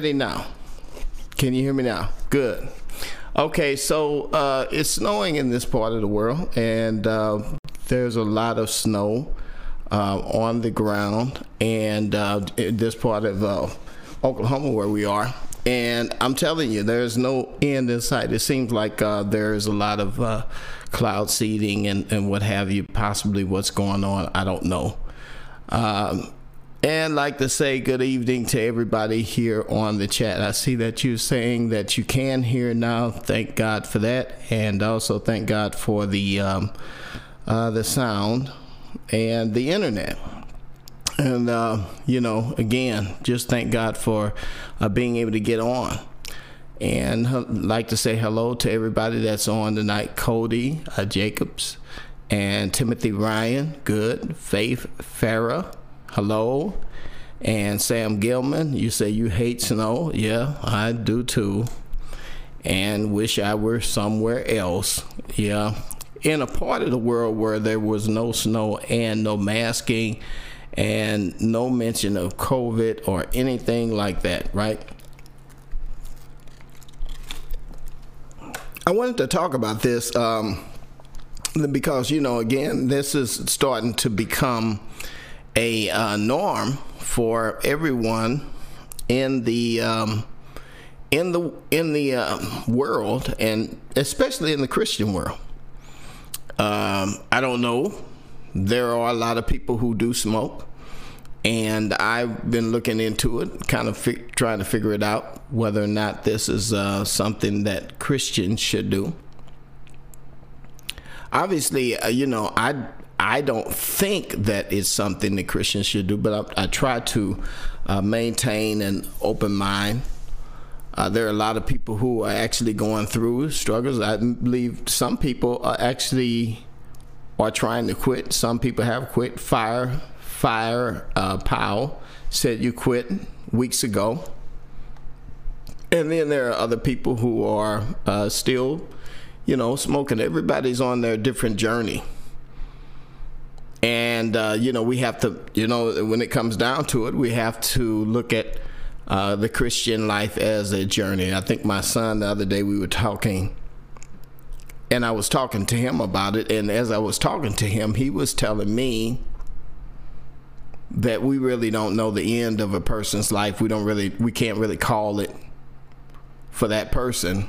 Ready now. Can you hear me now? Good. Okay, so uh, it's snowing in this part of the world, and uh, there's a lot of snow uh, on the ground, and uh, this part of uh, Oklahoma where we are. And I'm telling you, there's no end in sight. It seems like uh, there's a lot of cloud seeding and, and what have you, possibly what's going on. I don't know. Um, and like to say good evening to everybody here on the chat. I see that you're saying that you can hear now. Thank God for that, and also thank God for the um, uh, the sound and the internet. And uh, you know, again, just thank God for uh, being able to get on. And uh, like to say hello to everybody that's on tonight. Cody uh, Jacobs and Timothy Ryan. Good. Faith Farah hello. And Sam Gilman, you say you hate snow. Yeah, I do too. And wish I were somewhere else. Yeah. In a part of the world where there was no snow and no masking and no mention of COVID or anything like that, right? I wanted to talk about this um, because, you know, again, this is starting to become a uh, norm for everyone in the um, in the in the uh, world, and especially in the Christian world. Um, I don't know. There are a lot of people who do smoke, and I've been looking into it, kind of fi- trying to figure it out whether or not this is uh, something that Christians should do. Obviously, uh, you know, I I don't think that it's something that Christians should do, but I, I try to uh, maintain an open mind. Uh, there are a lot of people who are actually going through struggles. I believe some people are actually are trying to quit. Some people have quit. Fire, Fire uh, Powell said you quit weeks ago. And then there are other people who are uh, still, you know, smoking. Everybody's on their different journey and uh, you know we have to you know when it comes down to it we have to look at uh, the christian life as a journey. I think my son the other day we were talking and i was talking to him about it. And as i was talking to him he was telling me that we really don't know the end of a person's life. We don't really we can't really call it for that person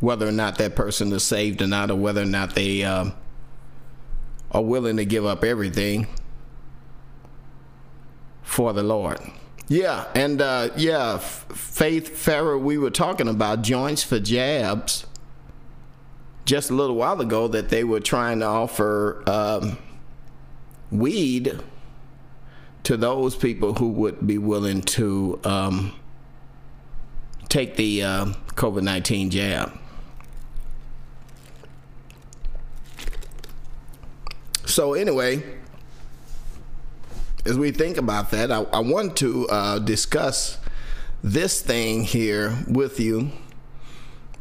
whether or not that person is saved or not or whether or not they uh, are willing to give up everything for the Lord. Yeah, and uh, yeah, Faith Farrer, we were talking about joints for jabs just a little while ago that they were trying to offer um, weed to those people who would be willing to um, take the uh, COVID 19 jab. So anyway, as we think about that, I, I want to uh, discuss this thing here with you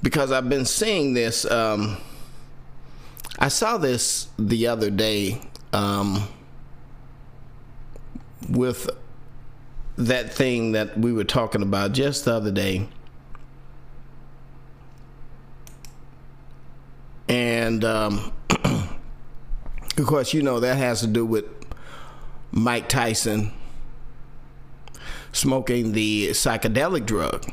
because I've been seeing this. Um, I saw this the other day um, with that thing that we were talking about just the other day. And um, Of course, you know that has to do with Mike Tyson smoking the psychedelic drug.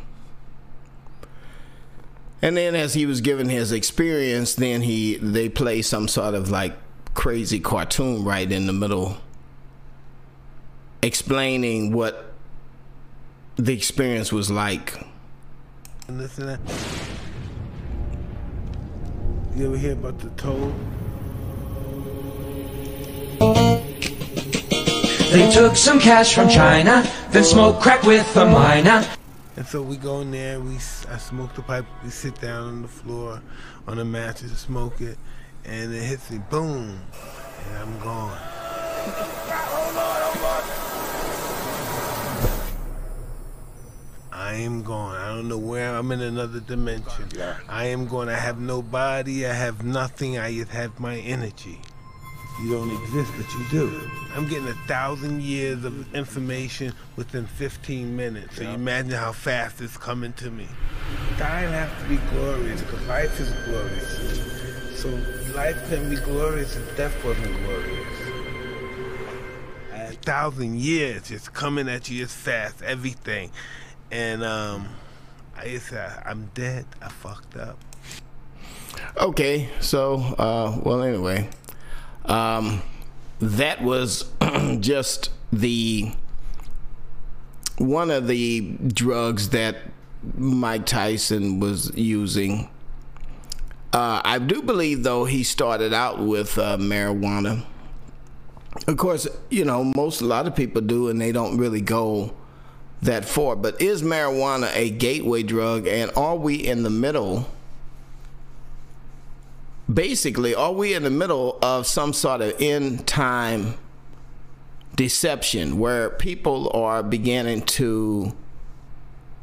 And then as he was given his experience, then he they play some sort of like crazy cartoon right in the middle explaining what the experience was like. And Listen, you ever hear about the toad? They took some cash from China, then smoked crack with a miner. And so we go in there, we I smoke the pipe, we sit down on the floor on the mattress, smoke it, and it hits me, boom, and I'm gone. I am gone. I don't know where I'm in another dimension. I am gone. I have no body. I have nothing. I have my energy. You don't exist, but you do. I'm getting a thousand years of information within 15 minutes. So you imagine how fast it's coming to me. Dying has to be glorious because life is glorious. So life can be glorious if death wasn't glorious. A thousand years just coming at you as fast, everything. And um, I said, I'm dead. I fucked up. Okay, so uh, well, anyway, um, that was just the one of the drugs that Mike Tyson was using. Uh, I do believe, though, he started out with uh, marijuana. Of course, you know, most a lot of people do, and they don't really go that far. But is marijuana a gateway drug, and are we in the middle? Basically, are we in the middle of some sort of end time deception where people are beginning to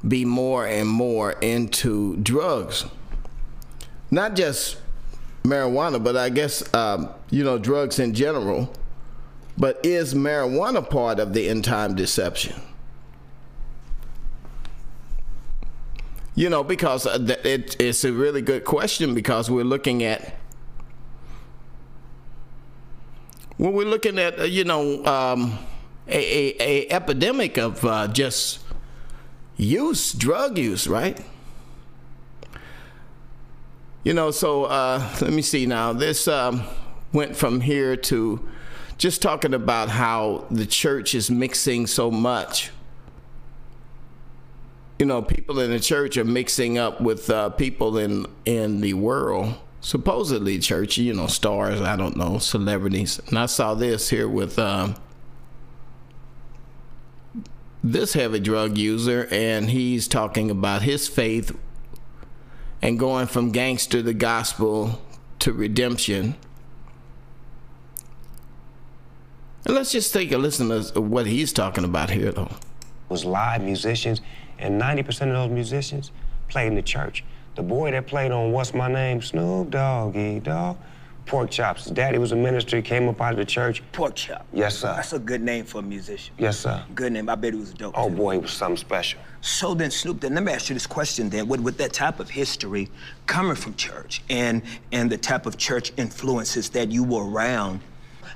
be more and more into drugs? Not just marijuana, but I guess, um, you know, drugs in general. But is marijuana part of the end time deception? You know, because uh, it, it's a really good question because we're looking at when we're looking at uh, you know um, a, a, a, epidemic of uh, just use, drug use, right? You know, so uh, let me see now. This um, went from here to just talking about how the church is mixing so much you know, people in the church are mixing up with uh, people in in the world. Supposedly, church, you know, stars. I don't know, celebrities. And I saw this here with um, this heavy drug user, and he's talking about his faith and going from gangster to gospel to redemption. And let's just take a listen to what he's talking about here, though. It Was live musicians and 90% of those musicians played in the church. The boy that played on What's My Name, Snoop Doggy Dogg, Pork Chops. His daddy was a minister, he came up out of the church. Pork Chop. Yes, sir. That's a good name for a musician. Yes, sir. Good name. I bet he was a dope. Oh, too. boy, he was something special. So then, Snoop, then let me ask you this question then. With, with that type of history coming from church and, and the type of church influences that you were around,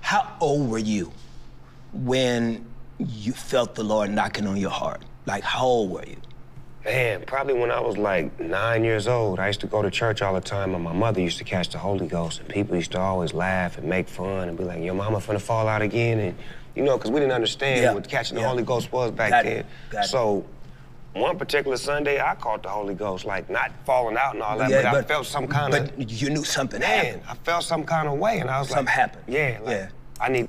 how old were you when you felt the Lord knocking on your heart? Like, how old were you? Man, probably when I was like nine years old. I used to go to church all the time, and my mother used to catch the Holy Ghost, and people used to always laugh and make fun and be like, "Your mama finna fall out again," and you know, because we didn't understand Yeah, what catching yeah. the Holy Ghost was back Got then. it. So. One particular Sunday, I caught the Holy Ghost, like not falling out and all that, but, I felt some kind of But you knew something man. happened. I felt some kind of way, and I was Something like, "Something happened. Yeah, like, Yeah. I need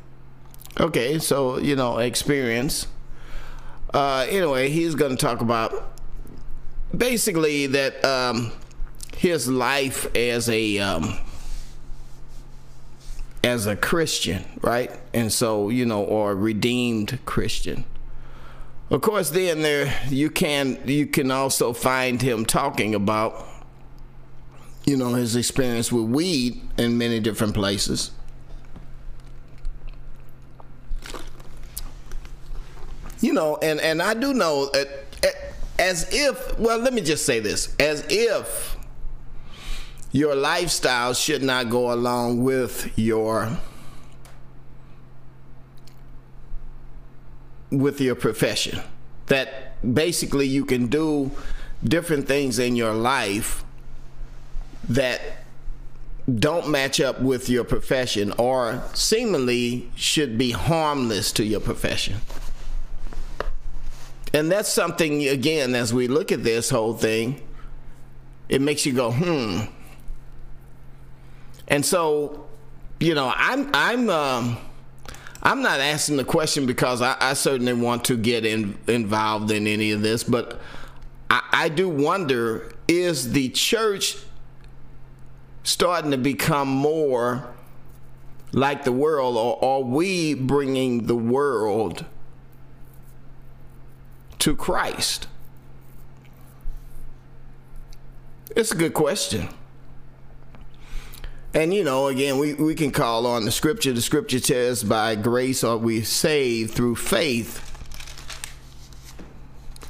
Okay, so you know, experience. Uh, anyway, he's going to talk about basically that um, his life as a um, as a Christian, right? And so you know, or redeemed Christian. Of course, then there you can you can also find him talking about you know his experience with weed in many different places. You know, and and I do know that as if well, let me just say this, as if your lifestyle should not go along with your with your profession. That basically you can do different things in your life that don't match up with your profession or seemingly should be harmless to your profession. And that's something, again, as we look at this whole thing, it makes you go, hmm. And so, you know, I'm, I'm, um, I'm not asking the question because I, I certainly want to get in, involved in any of this, but I, I do wonder is the church starting to become more like the world, or are we bringing the world to Christ? It's a good question. And you know, again, we, we can call on the scripture. The scripture says, by grace are we saved through faith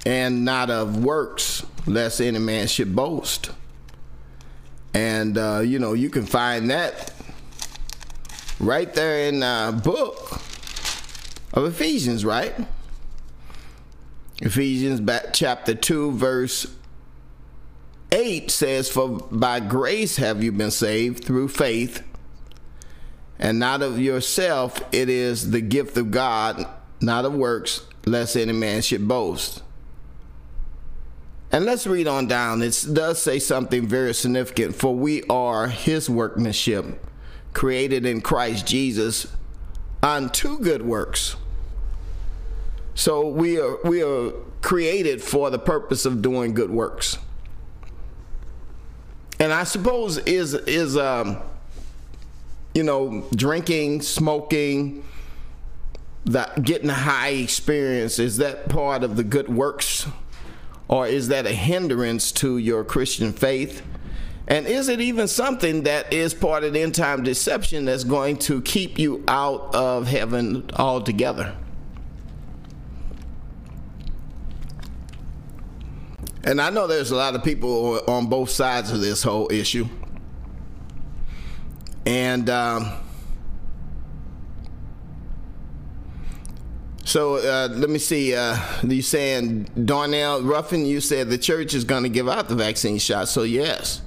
and not of works, lest any man should boast. And, uh, you know, you can find that right there in the uh, book of Ephesians, right? Ephesians chapter 2 verse 8 says for by grace have you been saved through faith and not of yourself it is the gift of God not of works lest any man should boast. And let's read on down. It does say something very significant. For we are his workmanship, created in Christ Jesus unto good works. So we are we are created for the purpose of doing good works. And I suppose is is um you know drinking, smoking, that getting a high experience is that part of the good works or is that a hindrance to your Christian faith? And is it even something that is part of the end time deception that's going to keep you out of heaven altogether? And I know there's a lot of people on both sides of this whole issue. And um, so uh, let me see. Uh, you saying Darnell Ruffin? You said the church is going to give out the vaccine shot. So yes,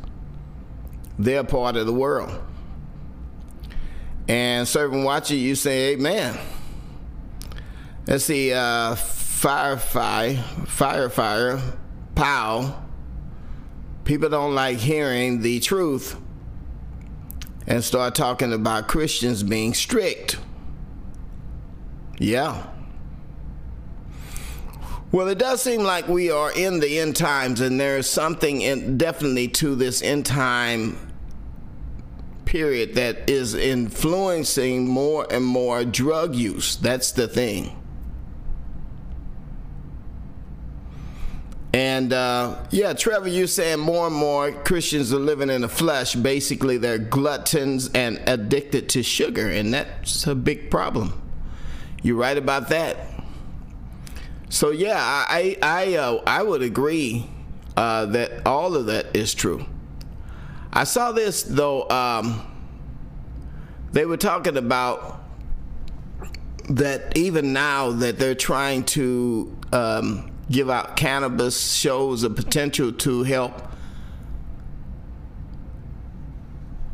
they're part of the world. And serving watcher, you say Amen. Let's see. Uh, Firefly, Firefire pow, people don't like hearing the truth and start talking about Christians being strict. Yeah. Well, it does seem like we are in the end times, and there's something in, definitely to this end time period that is influencing more and more drug use. That's the thing. And uh, yeah, Trevor, you're saying more and more Christians are living in the flesh. Basically, they're gluttons and addicted to sugar, and that's a big problem. You're right about that. So yeah, I I uh, I would agree uh, that all of that is true. I saw this though. Um, they were talking about that even now that they're trying to um, give out cannabis shows a potential to help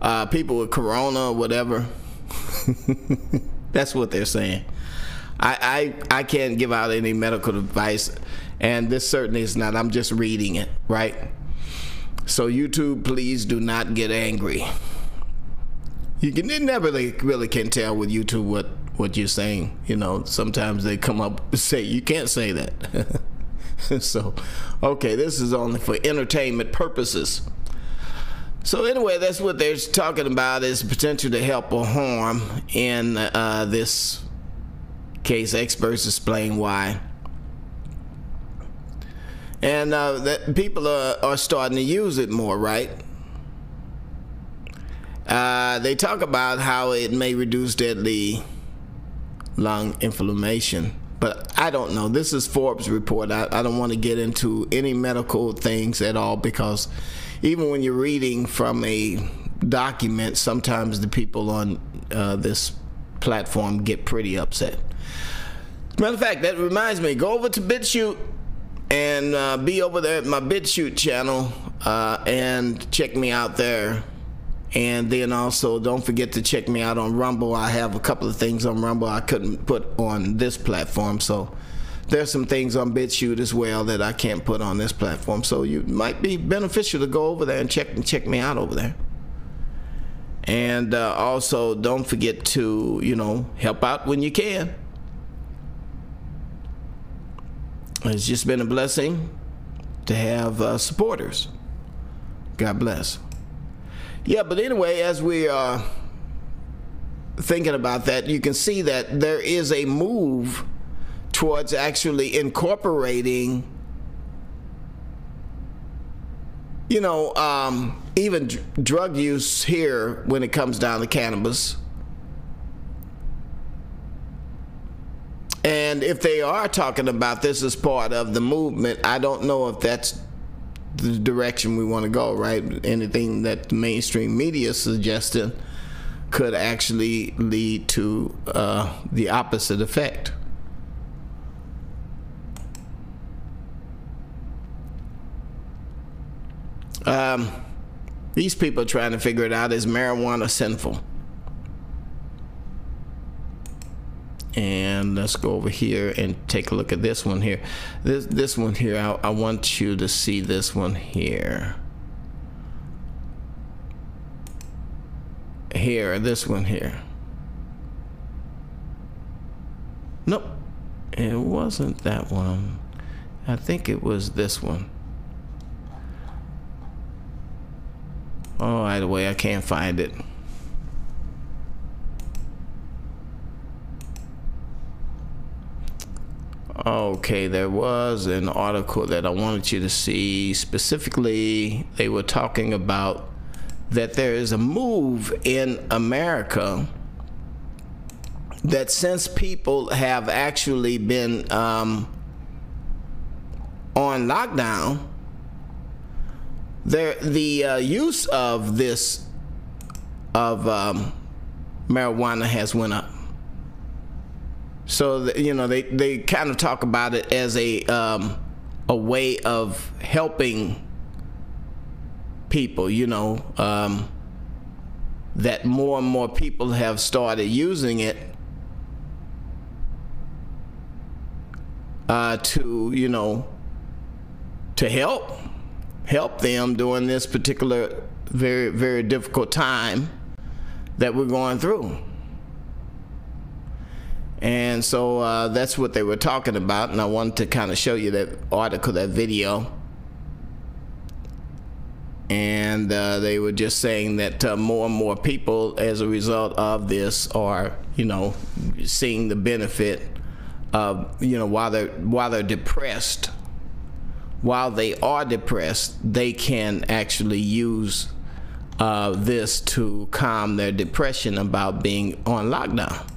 uh, people with corona or whatever. That's what they're saying. I, I I can't give out any medical advice, and this certainly is not. I'm just reading it, right? So YouTube, please do not get angry. You can you never really, really can tell with YouTube what what you're saying. You know, sometimes they come up say you can't say that. so, okay, this is only for entertainment purposes. So anyway, that's what they're talking about is potential to help or harm in uh, this case. Experts explain why. And uh, that people are, are starting to use it more, right? Uh, they talk about how it may reduce deadly lung inflammation but I don't know. This is Forbes report. I, I don't want to get into any medical things at all because even when you're reading from a document, sometimes the people on uh, this platform get pretty upset. Matter of fact, that reminds me. Go over to BitChute and uh, be over there at my BitChute channel uh, and check me out there and then also, don't forget to check me out on Rumble. I have a couple of things on Rumble I couldn't put on this platform. So there's some things on BitChute as well that I can't put on this platform. So you might be beneficial to go over there and check and check me out over there. And uh, also, don't forget to you know help out when you can. It's just been a blessing to have uh, supporters. God bless. Yeah, but anyway, as we are thinking about that, you can see that there is a move towards actually incorporating you know, um, even dr- drug use here when it comes down to cannabis. And if they are talking about this as part of the movement, I don't know if that's the direction we want to go, right? Anything that the mainstream media suggested could actually lead to uh, the opposite effect. Um, these people are trying to figure it out is marijuana sinful? And let's go over here and take a look at this one here. This this one here, I, I want you to see this one here. Here, this one here. Nope, it wasn't that one. I think it was this one. Oh, either way, I can't find it. Okay, there was an article that I wanted you to see. Specifically, they were talking about that there is a move in America that since people have actually been um, on lockdown, there the uh, use of this of um, marijuana has went up. So you know they they kind of talk about it as a um, a way of helping people. You know um, that more and more people have started using it uh, to you know to help help them during this particular very very difficult time that we're going through. And so uh, that's what they were talking about, and I wanted to kind of show you that article, that video. And uh, they were just saying that uh, more and more people, as a result of this, are you know seeing the benefit of you know while they're while they're depressed, while they are depressed, they can actually use uh, this to calm their depression about being on lockdown.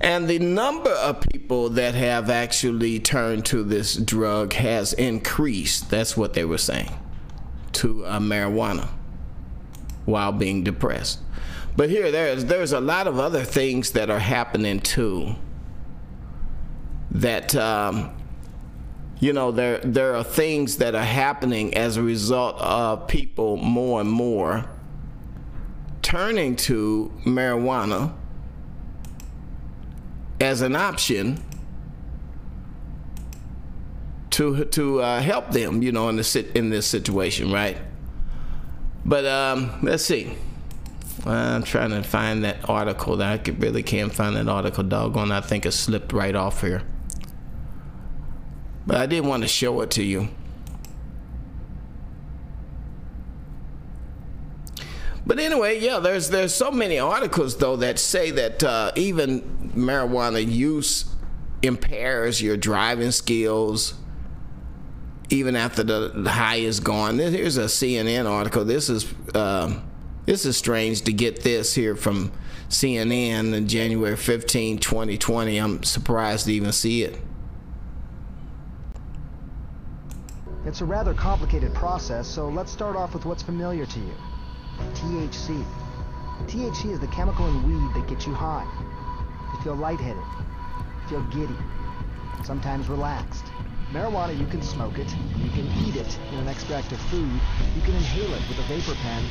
And the number of people that have actually turned to this drug has increased. That's what they were saying to uh, marijuana while being depressed. But here, there's there's a lot of other things that are happening too. That um, you know, there there are things that are happening as a result of people more and more turning to marijuana as an option to to uh, help them, you know, in this in this situation, right? But um, let's see. I'm trying to find that article. That I could, really can't find that article. Doggone, I think it slipped right off here. But I did want to show it to you. But anyway, yeah, there's there's so many articles though that say that uh, even marijuana use impairs your driving skills even after the high is gone. Here's a CNN article. This is uh, this is strange to get this here from CNN in January 15, 2020. I'm surprised to even see it. It's a rather complicated process, so let's start off with what's familiar to you. THC. THC is the chemical in weed that gets you high. You feel lightheaded, feel giddy, sometimes relaxed. Marijuana, you can smoke it, you can eat it in an extract of food, you can inhale it with a vapor pen,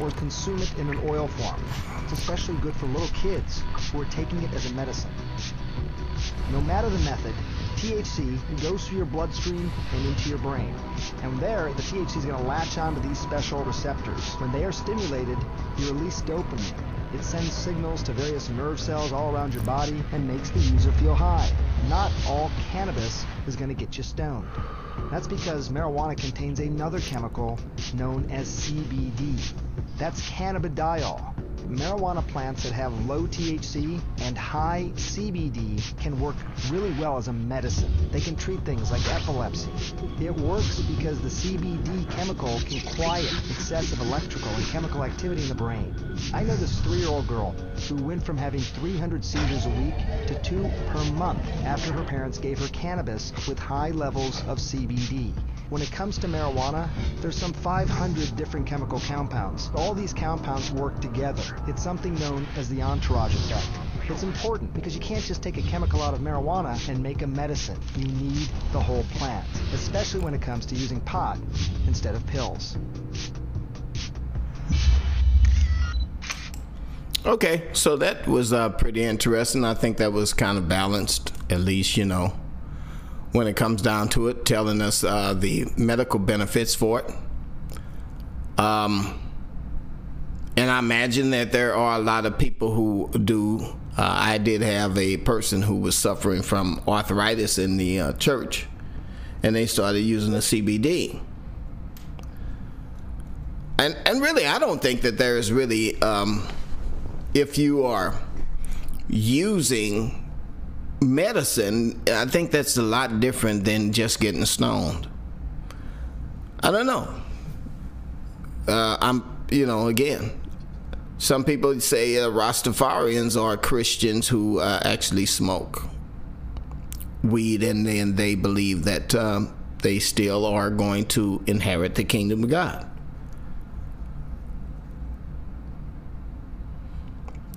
or consume it in an oil form. It's especially good for little kids who are taking it as a medicine. No matter the method, THC goes through your bloodstream and into your brain. And there, the THC is going to latch onto these special receptors. When they are stimulated, you release dopamine. It sends signals to various nerve cells all around your body and makes the user feel high. Not all cannabis is going to get you stoned. That's because marijuana contains another chemical known as CBD. That's cannabidiol. Marijuana plants that have low THC and high CBD can work really well as a medicine. They can treat things like epilepsy. It works because the CBD chemical can quiet excessive electrical and chemical activity in the brain. I know this three-year-old girl who went from having 300 seizures a week to two per month after her parents gave her cannabis with high levels of CBD. When it comes to marijuana, there's some 500 different chemical compounds. All these compounds work together. It's something known as the entourage effect. It's important because you can't just take a chemical out of marijuana and make a medicine. You need the whole plant, especially when it comes to using pot instead of pills. Okay, so that was uh, pretty interesting. I think that was kind of balanced, at least, you know, when it comes down to it, telling us uh, the medical benefits for it. Um, and I imagine that there are a lot of people who do. Uh, I did have a person who was suffering from arthritis in the uh, church, and they started using the CBD. And and really, I don't think that there is really, um, if you are using medicine, I think that's a lot different than just getting stoned. I don't know. Uh, I'm, you know, again, some people say uh, Rastafarians are Christians who uh, actually smoke weed, and then they believe that um, they still are going to inherit the kingdom of God.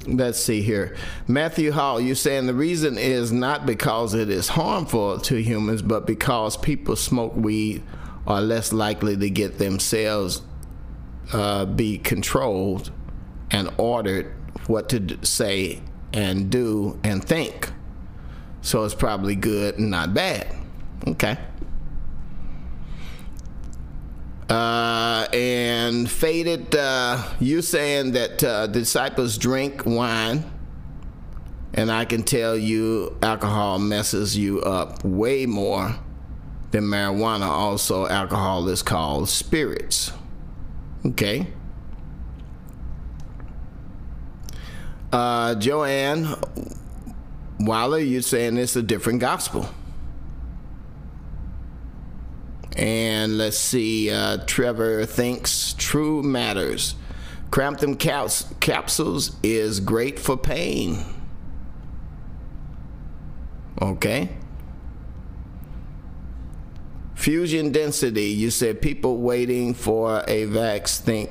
Let's see here. Matthew Hall, you're saying the reason is not because it is harmful to humans, but because people smoke weed are less likely to get themselves uh, be controlled and ordered what to say and do and think. So it's probably good and not bad. Okay. Uh, and faded, uh, you saying that uh, disciples drink wine, and I can tell you alcohol messes you up way more than marijuana. Also, alcohol is called spirits. Okay. Uh, Joanne Waller, you're saying it's a different gospel. And let's see, uh, Trevor thinks true matters. Crampton caps- capsules is great for pain. Okay. Fusion density, you said people waiting for a vax think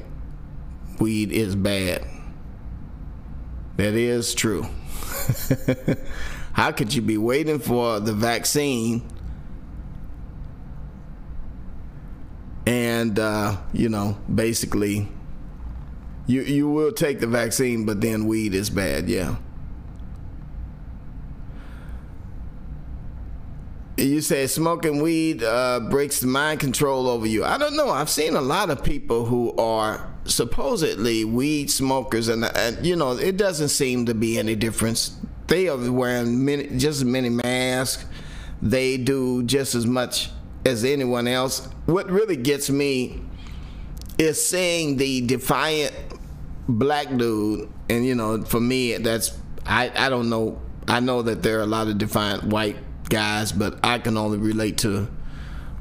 weed is bad. That is true. How could you be waiting for the vaccine and uh, you know basically you you will take the vaccine but then weed is bad yeah. You say smoking weed uh, breaks the mind control over you. I don't know. I've seen a lot of people who are supposedly weed smokers and, and you know it doesn't seem to be any difference. They are wearing many, just as many masks. They do just as much as anyone else. What really gets me is seeing the defiant black dude, and you know, for me, that's I I don't know. I know that there are a lot of defiant white guys, but I can only relate to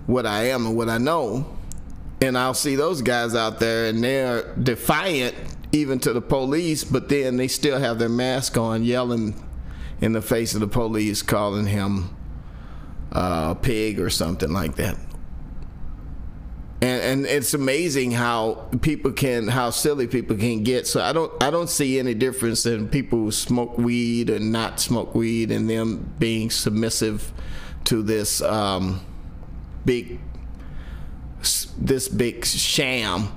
what I am and what I know. And I'll see those guys out there, and they're defiant even to the police, but then they still have their mask on, yelling in the face of the police, calling him uh, pig or something like that. And, and it's amazing how people can how silly people can get. So I don't I don't see any difference in people who smoke weed and not smoke weed and them being submissive to this um, big this big sham.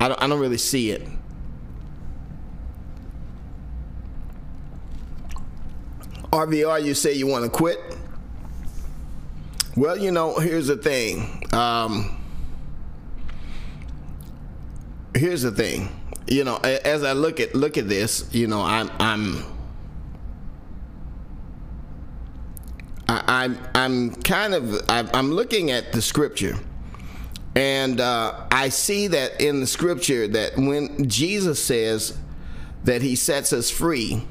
I don't I don't really see it. RVR, you say you want to quit? Well, you know, here's the thing. Um, here's the thing. You know, as I look at look at this, you know, I'm I'm I, am I'm kind of I'm looking at the scripture, and uh, I see that in the scripture that when Jesus says that he sets us free,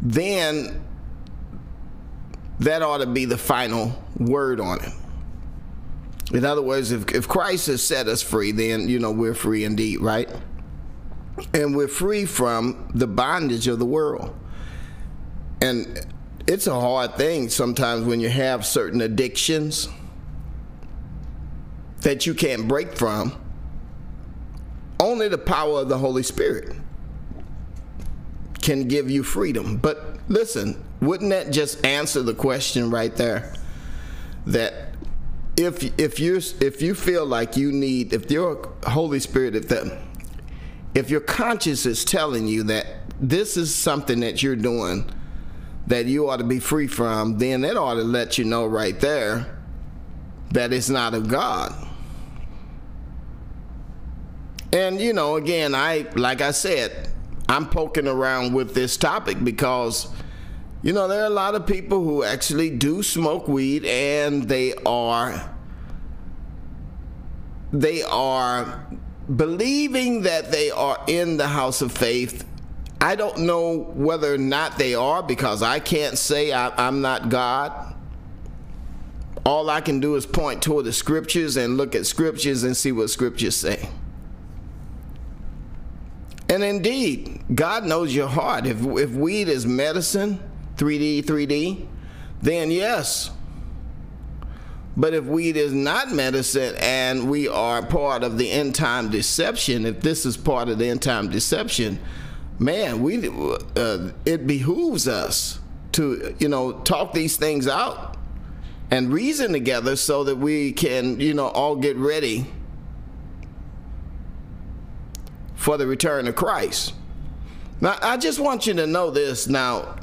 then that ought to be the final word on it. In other words, if, if Christ has set us free, then, you know, we're free indeed, right? And we're free from the bondage of the world. And it's a hard thing sometimes when you have certain addictions that you can't break from. Only the power of the Holy Spirit can give you freedom. But listen, wouldn't that just answer the question right there? That if if you if you feel like you need if your Holy Spirit if the if your conscience is telling you that this is something that you're doing that you ought to be free from, then it ought to let you know right there that it's not of God. And you know, again, I like I said, I'm poking around with this topic because you know, there are a lot of people who actually do smoke weed and they are they are believing that they are in the house of faith. I don't know whether or not they are because I can't say I, am not God. All I can do is point toward the scriptures and look at scriptures and see what scriptures say. And indeed, God knows your heart. If, if weed is medicine, 3D, 3D, then yes. But if weed is not medicine and we are part of the end time deception, if this is part of the end time deception, man, we uh, it behooves us to you know talk these things out and reason together so that we can you know all get ready for the return of Christ. Now, I just want you to know this now.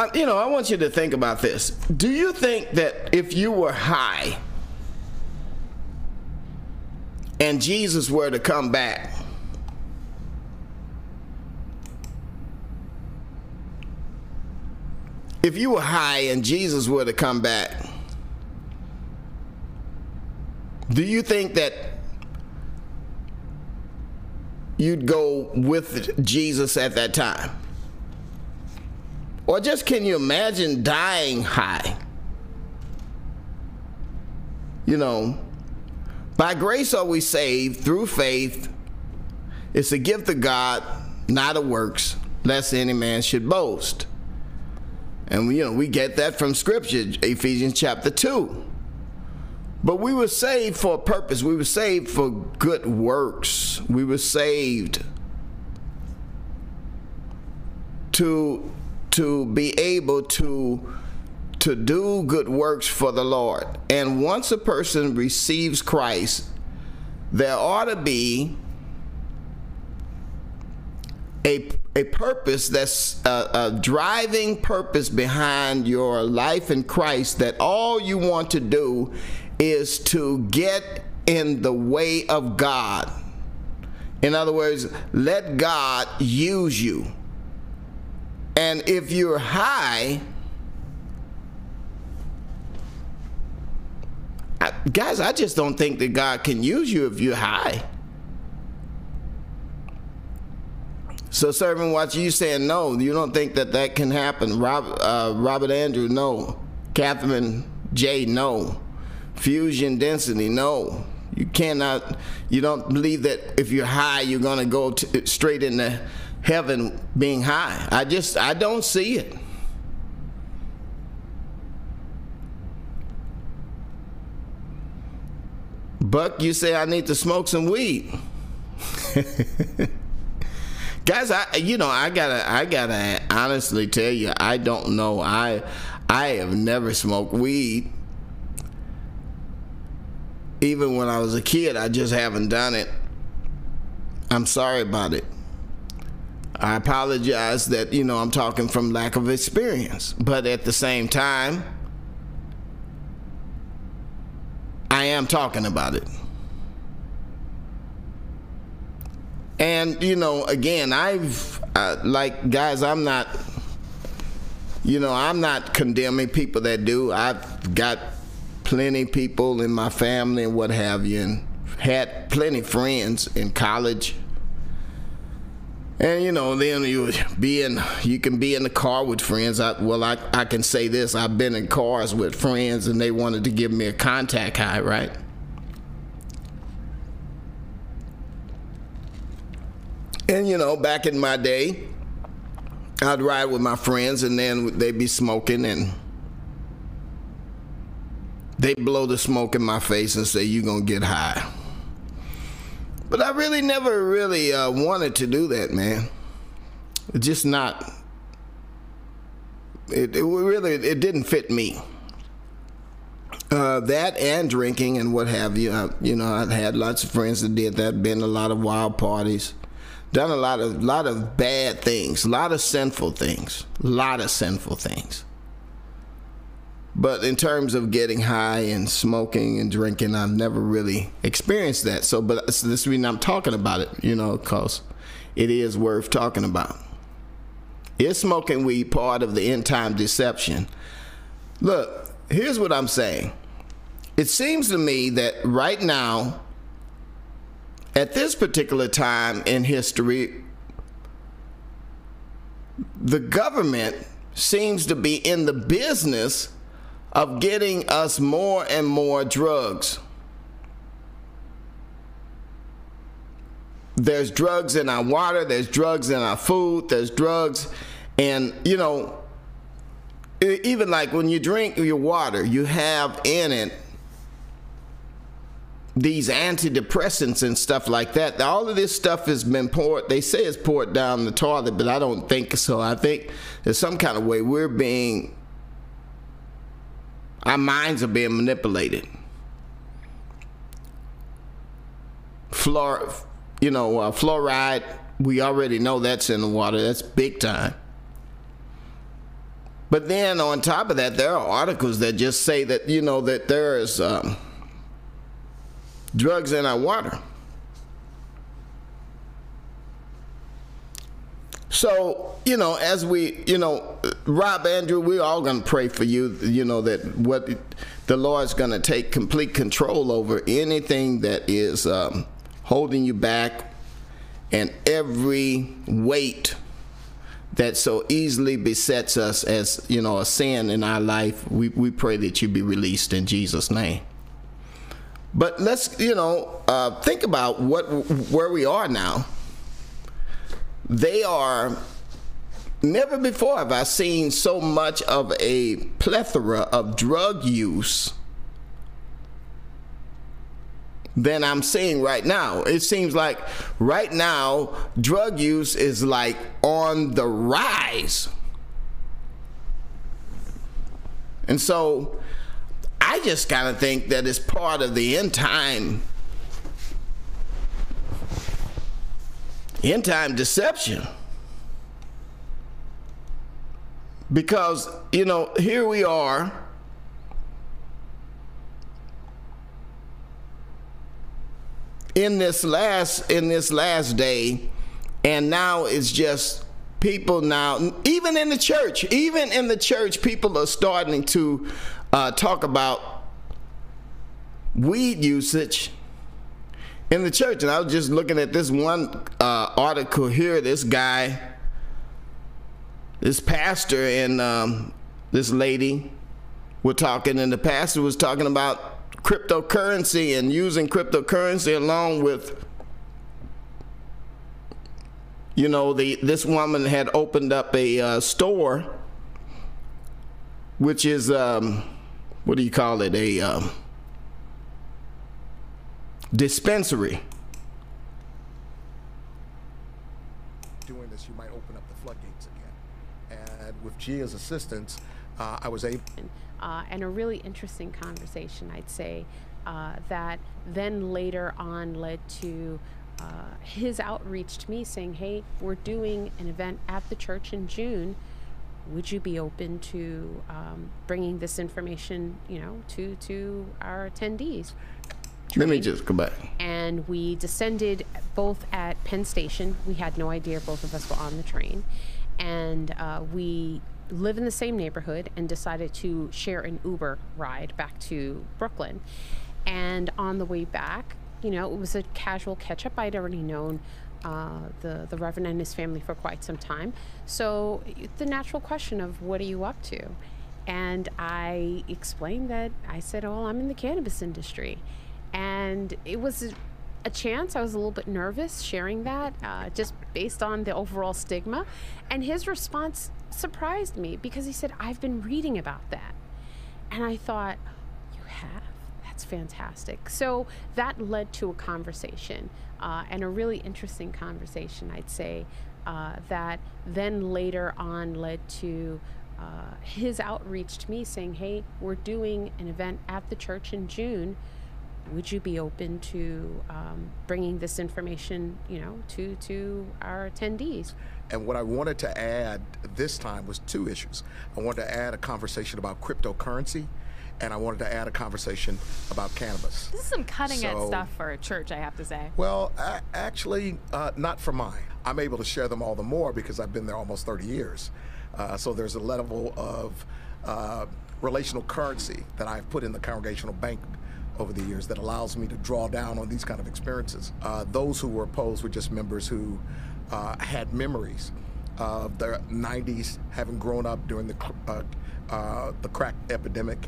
I, you know, I want you to think about this. Do you think that if you were high and Jesus were to come back, if you were high and Jesus were to come back, do you think that you'd go with Jesus at that time? Or just can you imagine dying high? You know, by grace are we saved through faith. It's a gift of God, not of works, lest any man should boast. And you know, we get that from scripture, Ephesians chapter 2. But we were saved for a purpose. We were saved for good works. We were saved to to be able to to do good works for the Lord. And once a person receives Christ, there ought to be a, a purpose that's a, a, driving purpose behind your life in Christ that all you want to do is to get in the way of God. In other words, let God use you. And if you're high, I, guys, I just don't think that God can use you if you're high. So, Servant Watch, you saying no? You don't think that that can happen? Rob, uh, Robert Andrew, no. Catherine J, no. Fusion density, no. You cannot. You don't believe that if you're high, you're going to go straight in into heaven being high. I just, I don't see it. Buck, you say I need to smoke some weed. Guys, I you know, I gotta I gotta honestly tell you, I don't know. I I have never smoked weed. Even when I was a kid, I just haven't done it. I'm sorry about it. I apologize that, you know, I'm talking from lack of experience. But at the same time, I am talking about it. And, you know, again, I've, uh, like, guys, I'm not, you know, I'm not condemning people that do. I've got plenty people in my family and what have you, and had plenty friends in college And you know, then you be in, you can be in the car with friends. I, well, I, I can say this: I've been in cars with friends, and they wanted to give me a contact high, right? And you know, back in my day, I'd ride with my friends, and then they'd be smoking, and they blow the smoke in my face and say, "You gonna get high." But I really never really uh, wanted to do that, man. It's just not. It, it really it didn't fit me. Uh, that and drinking and what have you. I, you know, I've had lots of friends that did that. Been a lot of wild parties, done a lot of lot of bad things, a lot of sinful things, a lot of sinful things. But in terms of getting high and smoking and drinking, I've never really experienced that. So, but this is the reason I'm talking about it, you know, because it is worth talking about. Is smoking weed part of the end time deception? Look, here's what I'm saying. It seems to me that right now, at this particular time in history, the government seems to be in the business of getting us more and more drugs. There's drugs in our water, there's drugs in our food, there's drugs, and you know, even like when you drink your water, you have in it these antidepressants and stuff like that. All of this stuff has been poured. They say it's poured down the toilet, but I don't think so. I think there's some kind of way we're being our minds are being manipulated. Fluor, you know, uh, fluoride, we already know that's in the water. That's big time. But then on top of that, there are articles that just say that, you know, that there is um, drugs in our water. So, you know, as we, you know, Rob Andrew, we're all going to pray for you, you know, that what the Lord's going to take complete control over anything that is um, holding you back and every weight that so easily besets us as, you know, a sin in our life. We, we pray that you be released in Jesus' name. But let's, you know, uh, think about what where we are now they are never before have I seen so much of a plethora of drug use than I'm seeing right now. It seems like right now drug use is like on the rise. And so I just kind of think that it's part of the end time end time deception. Because, you know, here we are. in this last in this last day and now it's just people now even in the church even in the church people are starting to uh, talk about weed usage in the church. And I was just looking at this one uh, article here. This guy, this pastor, and um, this lady were talking, and the pastor was talking about cryptocurrency and using cryptocurrency along with. You know, the this woman had opened up a uh, store, which is um, what do you call it? A um, dispensary. Doing this, you might open up the floodgates again. And with Gia's assistance, uh, I was able. Uh, and a really interesting conversation, I'd say, uh, that then later on led to uh, his outreach to me saying, Hey, we're doing an event at the church in June. Would you be open to um, bringing this information, you know, to to our attendees? Let me just go back. And we descended both at Penn Station. We had no idea both of us were on the train. And uh, we live in the same neighborhood and decided to share an Uber ride back to Brooklyn. And on the way back, you know, it was a casual catch up. I'd already known uh, the the Reverend and his family for quite some time. So the natural question of what are you up to? And I explained that I said, "Oh, I'm in the cannabis industry," and it was a chance. I was a little bit nervous sharing that, uh, just based on the overall stigma. And his response surprised me because he said, "I've been reading about that," and I thought, "You have." That's fantastic. So that led to a conversation uh, and a really interesting conversation, I'd say, uh, that then later on led to uh, his outreach to me saying, Hey, we're doing an event at the church in June. Would you be open to um, bringing this information, you know, to to our attendees? And what I wanted to add this time was two issues. I wanted to add a conversation about cryptocurrency and I wanted to add a conversation about cannabis. This is some cutting edge stuff for a church, I have to say. Well, actually, uh, not for mine. I'm able to share them all the more because I've been there almost 30 years. Uh, so there's a level of uh, relational currency that I've put in the congregational bank over the years that allows me to draw down on these kind of experiences. Uh, those who were opposed were just members who uh, had memories of the 90s, having grown up during the uh, the crack epidemic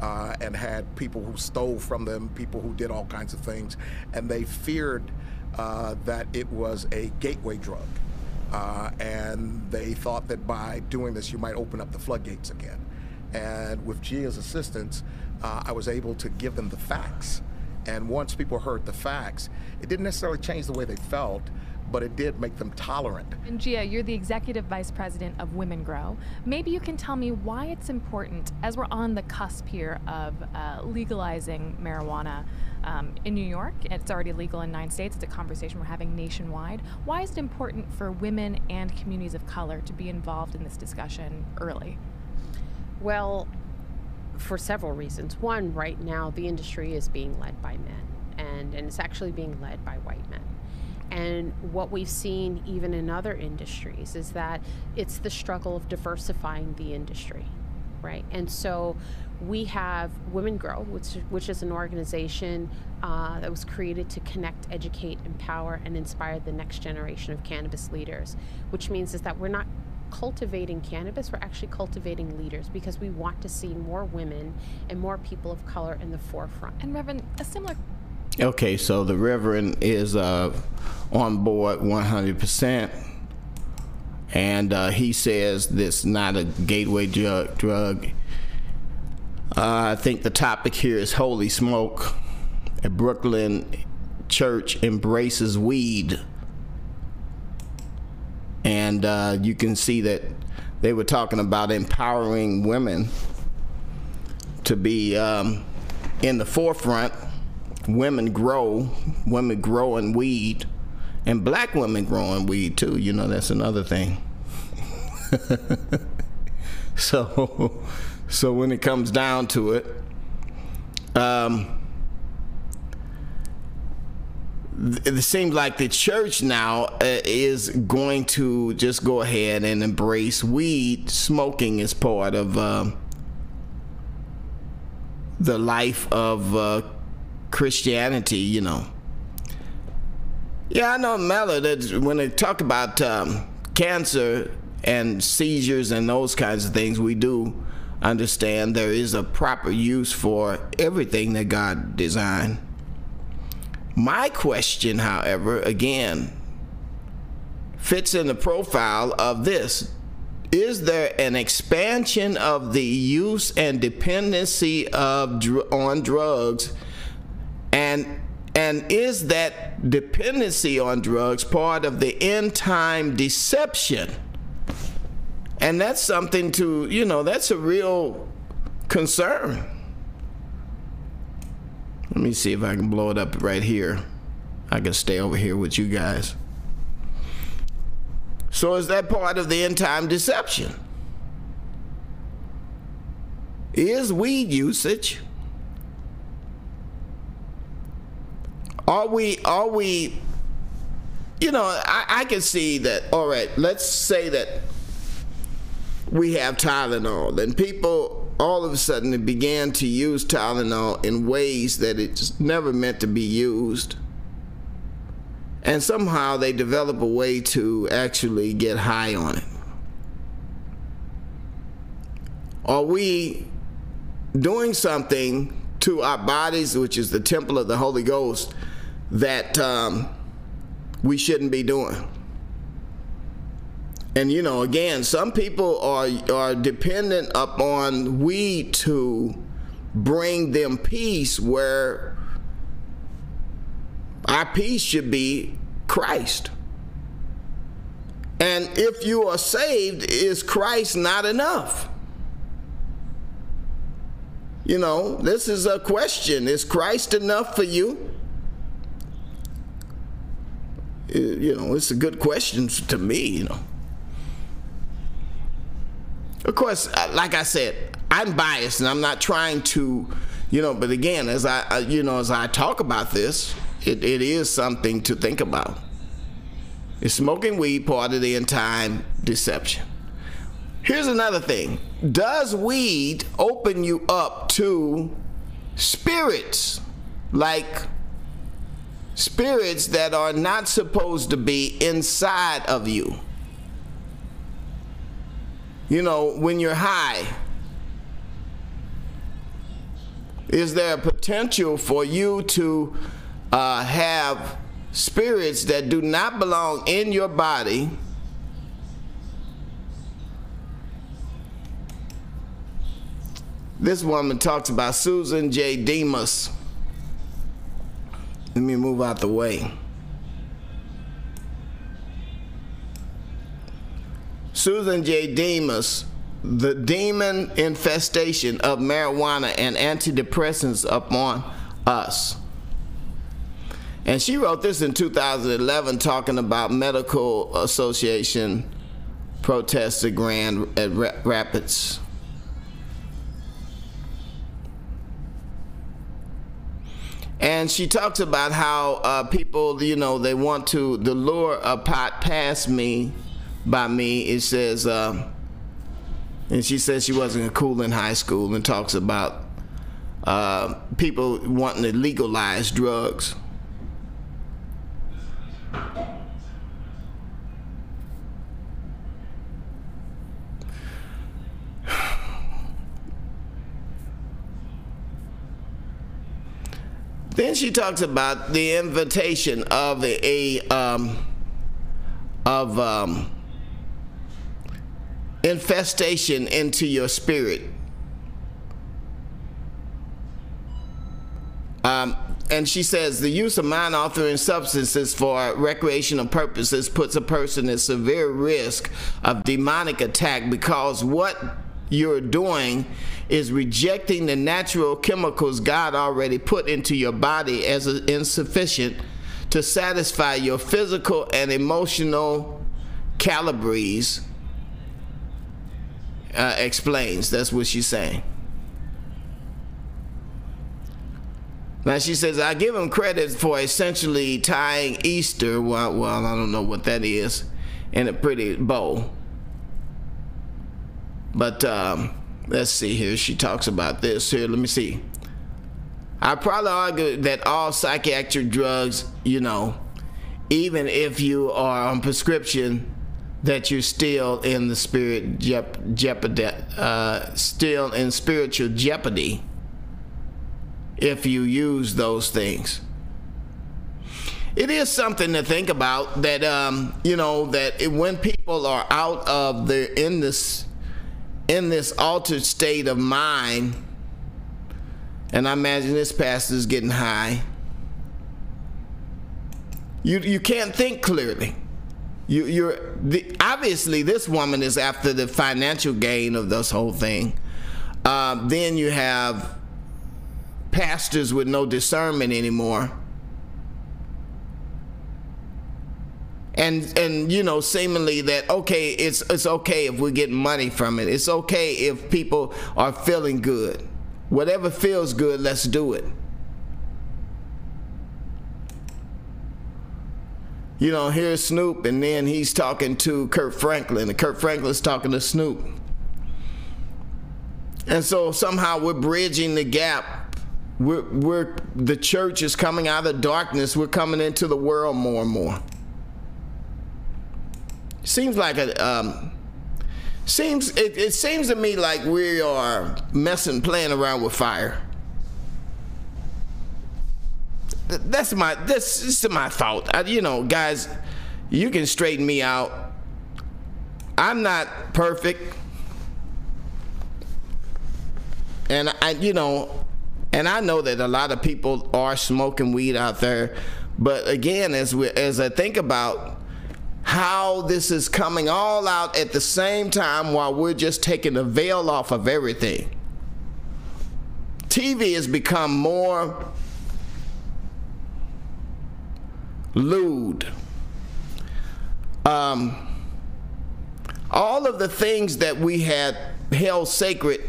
uh, and had people who stole from them, people who did all kinds of things, and they feared uh, that it was a gateway drug. Uh, and they thought that by doing this, you might open up the floodgates again. And with Gia's assistance, uh, I was able to give them the facts. And once people heard the facts, it didn't necessarily change the way they felt, but it did make them tolerant. And Gia, you're the executive vice president of Women Grow. Maybe you can tell me why it's important, as we're on the cusp here of uh, legalizing marijuana um, in New York. It's already legal in nine states. It's a conversation we're having nationwide. Why is it important for women and communities of color to be involved in this discussion early? Well, for several reasons. One, right now, the industry is being led by men, and, and it's actually being led by white men. And what we've seen even in other industries is that it's the struggle of diversifying the industry, right? And so we have Women Grow, which, which is an organization uh, that was created to connect, educate, empower, and inspire the next generation of cannabis leaders, which means is that we're not cultivating cannabis, we're actually cultivating leaders because we want to see more women and more people of color in the forefront. And Reverend, a similar Okay, so the Reverend is uh, on board 100%. And uh, he says this not a gateway drug. drug. Uh, I think the topic here is holy smoke. A Brooklyn church embraces weed. And uh, you can see that they were talking about empowering women to be um, in the forefront women grow, women grow growing weed, and black women growing weed too. You know, that's another thing. so, so when it comes down to it, um, it seems like the church now uh, is going to just go ahead and embrace weed smoking as part of uh, the life of uh, Christianity, you know. Yeah, I know, Mella, that when they talk about um, cancer and seizures and those kinds of things, we do understand there is a proper use for everything that God designed. My question, however, again, fits in the profile of this. Is there an expansion of the use and dependency of dr- on drugs and and is that dependency on drugs part of the end time deception? And that's something to, you know, that's a real concern. Let me see if I can blow it up right here. I can stay over here with you guys. So is that part of the end time deception? Is weed usage Are we, are we, you know, I, I can see that, all right, let's say that we have Tylenol and people all of a sudden it began to use Tylenol in ways that it's never meant to be used. and somehow they develop a way to actually get high on it. Are we doing something to our bodies, which is the temple of the Holy Ghost, that um, we shouldn't be doing? And you know, again, some people are are dependent upon weed to bring them peace where our peace should be Christ. And if you are saved, is Christ not enough? You know, this is a question. Is Christ enough for you? You know, it's a good question to me, you know. Of course, uh, like I said, I'm biased and I'm not trying to, you know, but again, as I, you know, as I talk about this, it, it is something to think about. Is smoking weed part of the end time deception? Here's another thing. Does weed open you up to spirits like spirits that are not supposed to be inside of you? You know, when you're high, is there a potential for you to uh, have spirits that do not belong in your body? This woman talks about Susan J. Demas. Let me move out the way. Susan J. Demas, the demon infestation of marijuana and antidepressants upon us. And she wrote this in 2011 talking about medical association protests at Grand at Rapids. And she talks about how uh, people, you know, they want to the lure a pot past me by me. It says, uh, and she says she wasn't cool in high school and talks about uh, people wanting to legalize drugs. Then she talks about the invitation of a, um, of um, infestation into your spirit. Um, and she says the use of mind altering substances for recreational purposes puts a person at severe risk of demonic attack because what you're doing is rejecting the natural chemicals God already put into your body as insufficient to satisfy your physical and emotional calibres uh, explains. That's what she's saying. Now she says, I give him credit for essentially tying Easter, well, well, I don't know what that is, in a pretty bow. But um, let's see here. She talks about this here. Let me see. I probably argue that all psychiatric drugs, you know, even if you are on prescription, that you're still in the spirit jeopardy, uh, still in spiritual jeopardy if you use those things. It is something to think about that, um, you know, that it, when people are out of the in this in this altered state of mind, and I imagine this pastor is getting high. You you can't think clearly. You, you're the, obviously this woman is after the financial gain of this whole thing. Uh, then you have pastors with no discernment anymore. And and you know, seemingly that okay, it's it's okay if we get money from it. It's okay if people are feeling good. Whatever feels good, let's do it. You know, here's Snoop, and then he's talking to Kirk Franklin, and Kirk Franklin's talking to Snoop. And so somehow we're bridging the gap we're, we're the church is coming out of darkness. We're coming into the world more and more. Seems like a um, seems it, it seems to me like we are messing, playing around with fire. That's my this, is my thought. I, you know, guys, you can straighten me out. I'm not perfect, and I, you know, and I know that a lot of people are smoking weed out there. But again, as we as I think about how this is coming all out at the same time while we're just taking the veil off of everything. TV has become more lewd. Um, all of the things that we had held sacred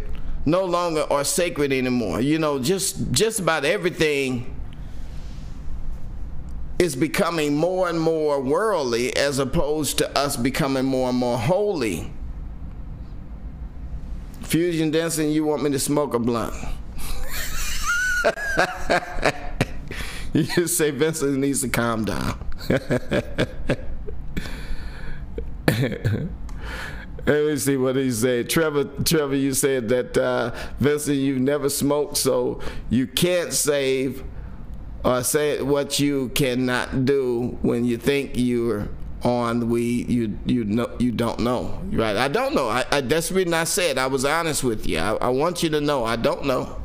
no longer are sacred anymore. You know, just just about everything is becoming more and more worldly as opposed to us becoming more and more holy. Fusion dancing, you want me to smoke a blunt? you just say Vincent needs to calm down. Let me see what he said. Trevor, Trevor, you said that uh, Vincent, you never smoked, so you can't save or say what you cannot do when you think you're on weed. You you know you don't know, right? I don't know. I, I that's the reason I said I was honest with you. I, I want you to know I don't know.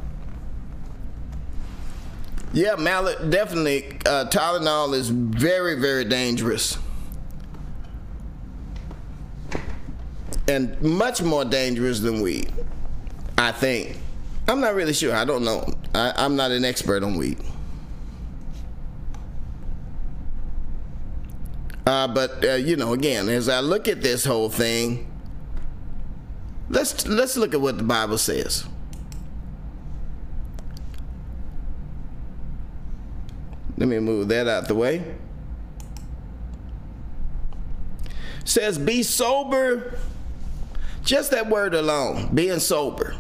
Yeah, mallet definitely. Uh, Tylenol is very very dangerous. and much more dangerous than weed. I think. I'm not really sure. I don't know. I, am not an expert on weed. Uh, but uh, you know, again, as I look at this whole thing, let's let's look at what the Bible says. Let me move that out the way. says, "Be sober." Just that word alone, being sober.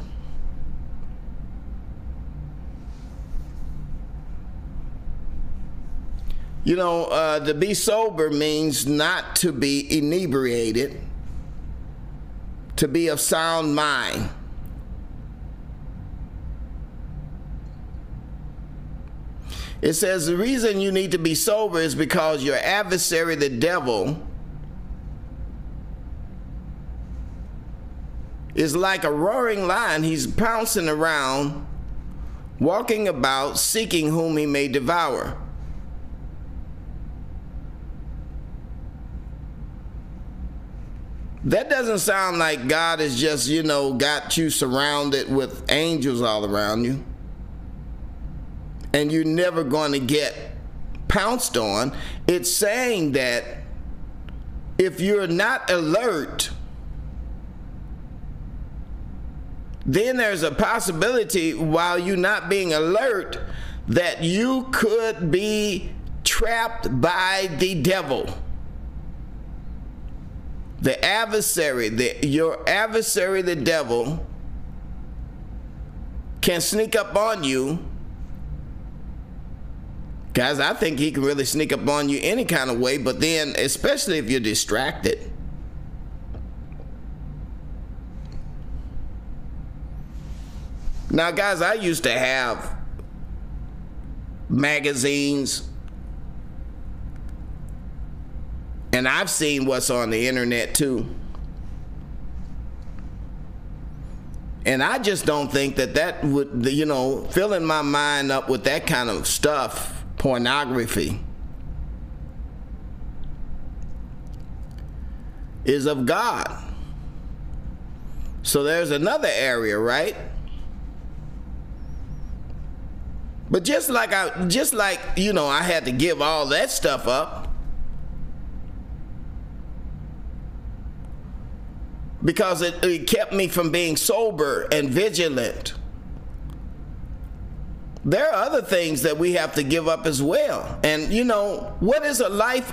You know, uh, to be sober means not to be inebriated, to be of sound mind. It says the reason you need to be sober is because your adversary, the devil, is like a roaring lion. He's pouncing around, walking about, seeking whom he may devour. That doesn't sound like God has just, you know, got you surrounded with angels all around you. And you're never going to get pounced on. It's saying that if you're not alert, then there's a possibility while you're not being alert that you could be trapped by the devil the adversary the, your adversary the devil can sneak up on you guys i think he can really sneak up on you any kind of way but then especially if you're distracted Now, guys, I used to have magazines, and I've seen what's on the internet too. And I just don't think that that would, you know, filling my mind up with that kind of stuff, pornography, is of God. So there's another area, right? But just like I just like, you know, I had to give all that stuff up. Because it, it kept me from being sober and vigilant. There are other things that we have to give up as well. And you know, what is a life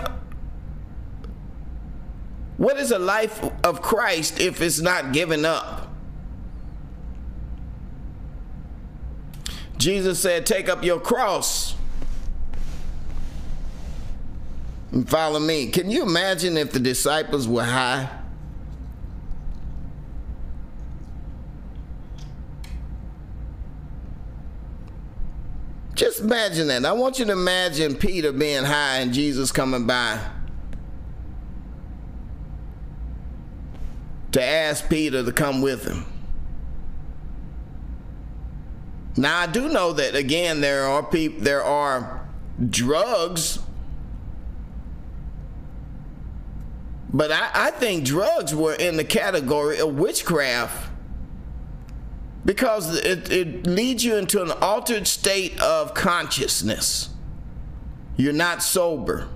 what is a life of Christ if it's not given up? Jesus said, Take up your cross and follow me. Can you imagine if the disciples were high? Just imagine that. I want you to imagine Peter being high and Jesus coming by to ask Peter to come with him. Now I do know that again there are people there are drugs but I, I think drugs were in the category of witchcraft because it, it leads you into an altered state of consciousness. You're not sober.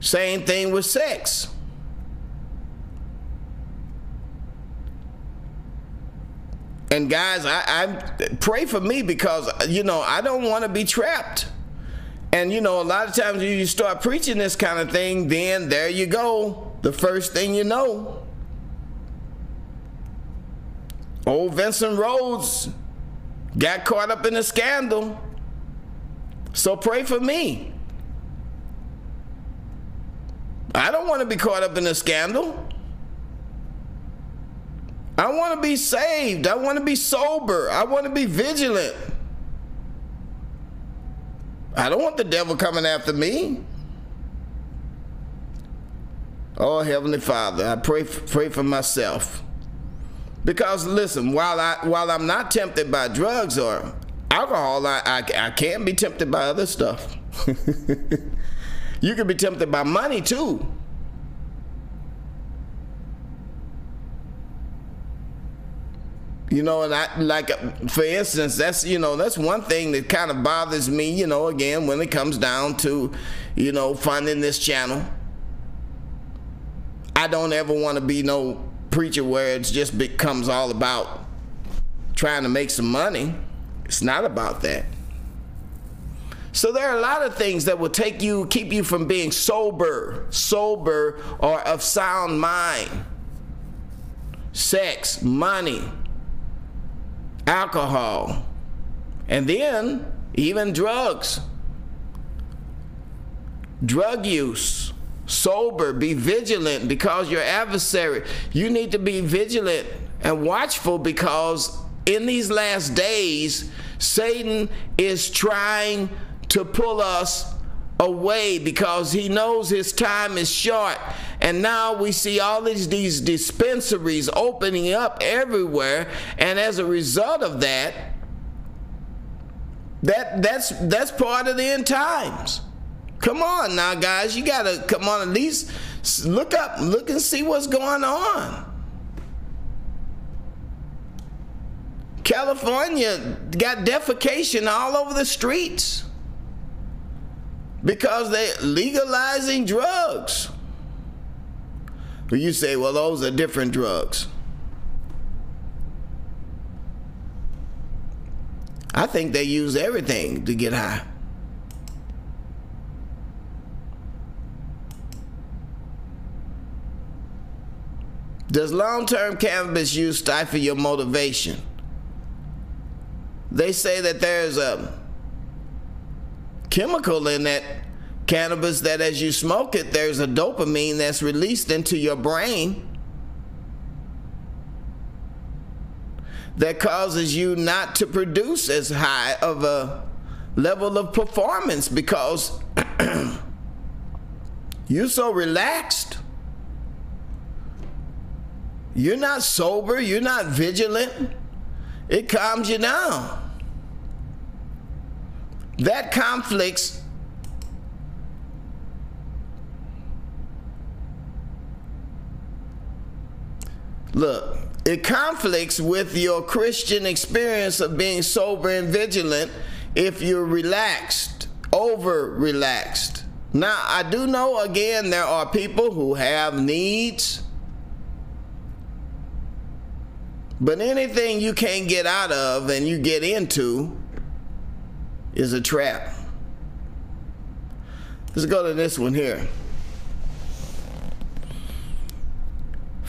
Same thing with sex. And guys, I, I pray for me because you know I don't want to be trapped. And you know, a lot of times you start preaching this kind of thing, then there you go. The first thing you know, old Vincent Rhodes got caught up in a scandal. So pray for me. I don't want to be caught up in a scandal. I want to be saved. I want to be sober. I want to be vigilant. I don't want the devil coming after me. Oh, Heavenly Father, I pray pray for myself. Because listen, while I while I'm not tempted by drugs or alcohol, I, I, I can be tempted by other stuff. you can be tempted by money too. You know, and I like, for instance, that's you know that's one thing that kind of bothers me. You know, again when it comes down to, you know, funding this channel. I don't ever want to be no preacher where it just becomes all about trying to make some money. It's not about that. So there are a lot of things that will take you, keep you from being sober, sober or of sound mind. Sex, money, alcohol, and then even drugs. Drug use, sober, be vigilant because your adversary, you need to be vigilant and watchful because in these last days, Satan is trying to pull us away because he knows his time is short. And now we see all these, these dispensaries opening up everywhere. And as a result of that, that that's that's part of the end times. Come on now, guys. You gotta come on at least look up, look and see what's going on. California got defecation all over the streets because they're legalizing drugs. But you say, well, those are different drugs. I think they use everything to get high. Does long term cannabis use stifle your motivation? They say that there's a chemical in that cannabis that as you smoke it, there's a dopamine that's released into your brain that causes you not to produce as high of a level of performance because you're so relaxed. You're not sober, you're not vigilant. It calms you down. That conflicts look it conflicts with your christian experience of being sober and vigilant if you're relaxed over relaxed now i do know again there are people who have needs but anything you can't get out of and you get into is a trap. Let's go to this one here.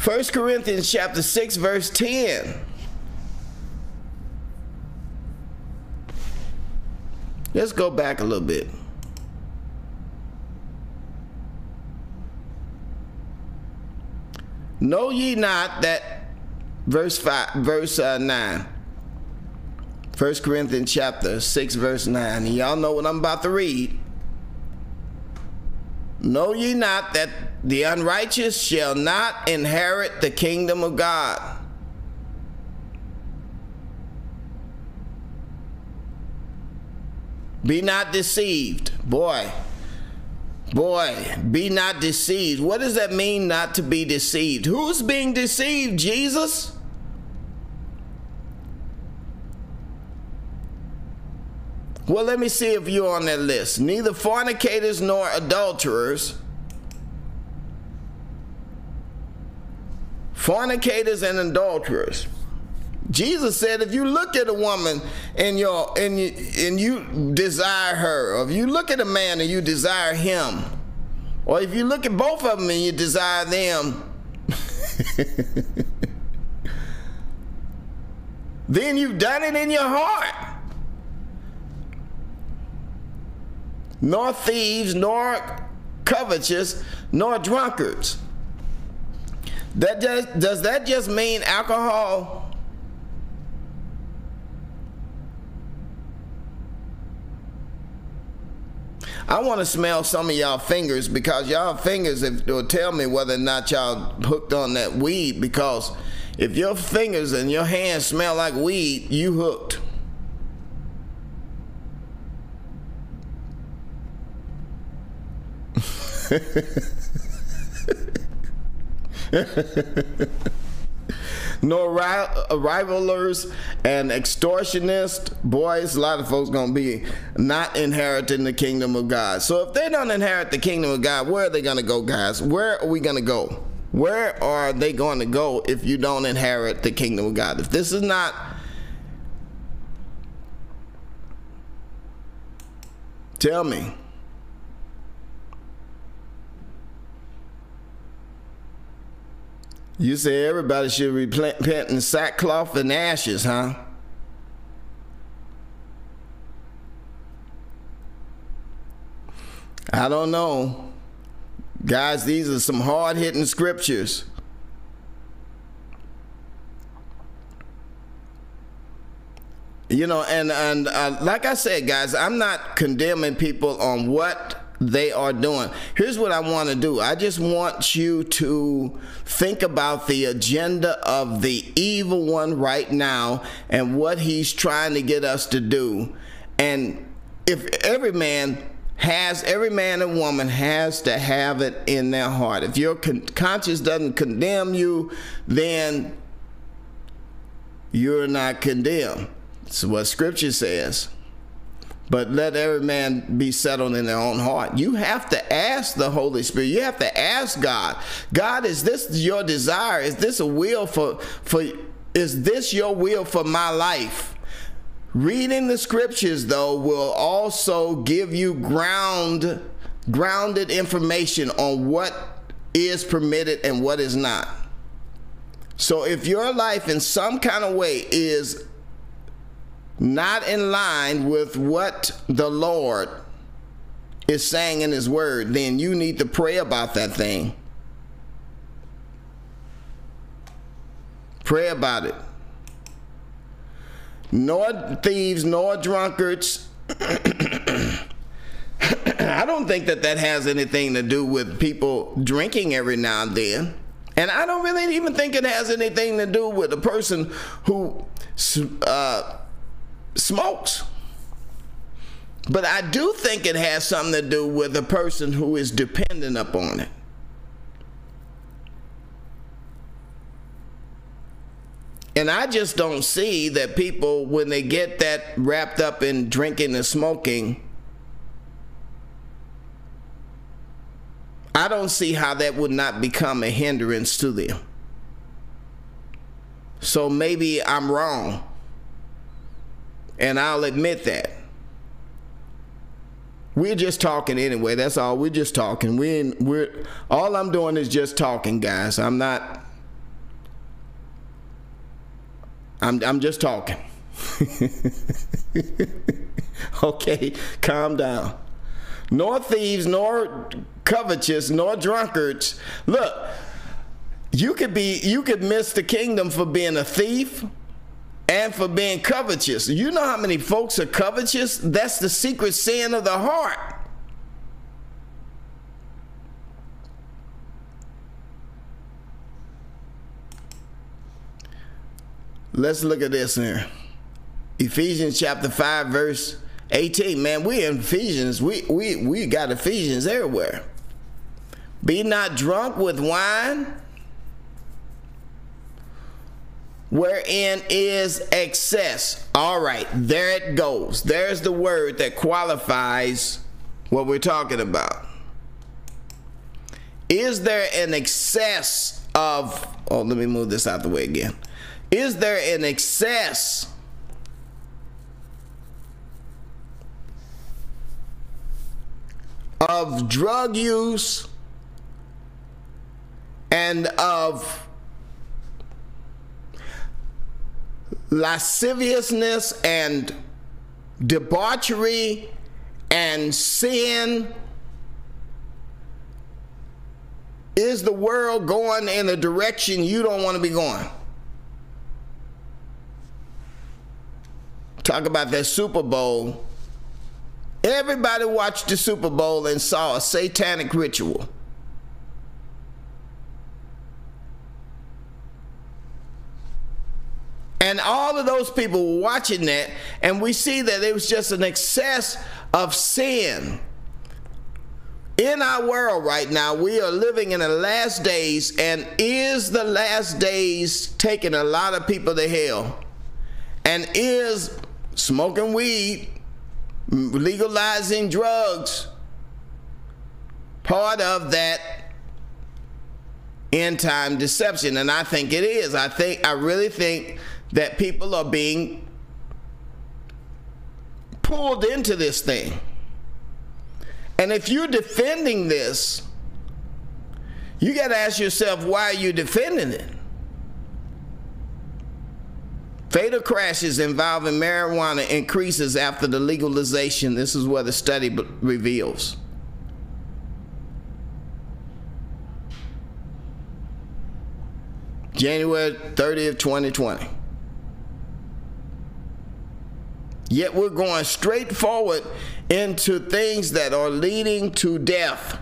1 Corinthians chapter 6 verse 10. Let's go back a little bit. Know ye not that verse 5 verse uh, 9 1 Corinthians chapter 6 verse 9 and y'all know what I'm about to read Know ye not that the unrighteous shall not inherit the kingdom of God Be not deceived boy Boy, be not deceived. What does that mean, not to be deceived? Who's being deceived? Jesus? Well, let me see if you're on that list. Neither fornicators nor adulterers, fornicators and adulterers. Jesus said, if you look at a woman and and you, and you desire her, or if you look at a man and you desire him, or if you look at both of them and you desire them, then you've done it in your heart. Nor thieves, nor covetous, nor drunkards. That just, does that just mean alcohol? I want to smell some of y'all fingers because y'all fingers will tell me whether or not y'all hooked on that weed. Because if your fingers and your hands smell like weed, you hooked. nor uh, rivalers and extortionists, boys, a lot of folks gonna be not inheriting the kingdom of God. So if they don't inherit the kingdom of God, where are they gonna go, guys? Where are we gonna go? Where are they going to go if you don't inherit the kingdom of God? If this is not Tell me. You say everybody should repent in sackcloth and ashes, huh? I don't know. Guys, these are some hard hitting scriptures. You know, and and uh, like I said, guys, I'm not condemning people on what they are doing. Here's what I want to do I just want you to think about the agenda of the evil one right now and what he's trying to get us to do. And if every man has every man and woman has to have it in their heart. If your con- conscience doesn't condemn you, then you're not condemned. That's what scripture says but let every man be settled in their own heart. You have to ask the Holy Spirit. You have to ask God. God, is this your desire? Is this a will for for is this your will for my life? Reading the scriptures though will also give you ground grounded information on what is permitted and what is not. So if your life in some kind of way is not in line with what the Lord is saying in His Word, then you need to pray about that thing. Pray about it. Nor thieves, nor drunkards. I don't think that that has anything to do with people drinking every now and then. And I don't really even think it has anything to do with a person who uh, smokes. But I do think it has something to do with a person who is dependent upon it. And I just don't see that people, when they get that wrapped up in drinking and smoking, I don't see how that would not become a hindrance to them. So maybe I'm wrong. And I'll admit that. We're just talking anyway. That's all. We're just talking. We we're all I'm doing is just talking, guys. I'm not I'm I'm just talking. Okay, calm down. Nor thieves, nor covetous, nor drunkards. Look, you could be you could miss the kingdom for being a thief and for being covetous. You know how many folks are covetous? That's the secret sin of the heart. Let's look at this here. Ephesians chapter 5, verse 18. Man, we in Ephesians. We we we got Ephesians everywhere. Be not drunk with wine, wherein is excess. All right, there it goes. There's the word that qualifies what we're talking about. Is there an excess of, oh, let me move this out the way again. Is there an excess of drug use and of lasciviousness and debauchery and sin? Is the world going in a direction you don't want to be going? Talk about that Super Bowl. Everybody watched the Super Bowl and saw a satanic ritual. And all of those people watching that, and we see that it was just an excess of sin. In our world right now, we are living in the last days, and is the last days taking a lot of people to hell? And is smoking weed, legalizing drugs, part of that end time deception. And I think it is. I think I really think that people are being pulled into this thing. And if you're defending this, you got to ask yourself why are you defending it? Fatal crashes involving marijuana increases after the legalization. This is what the study reveals. January 30th, 2020. Yet we're going straight forward into things that are leading to death.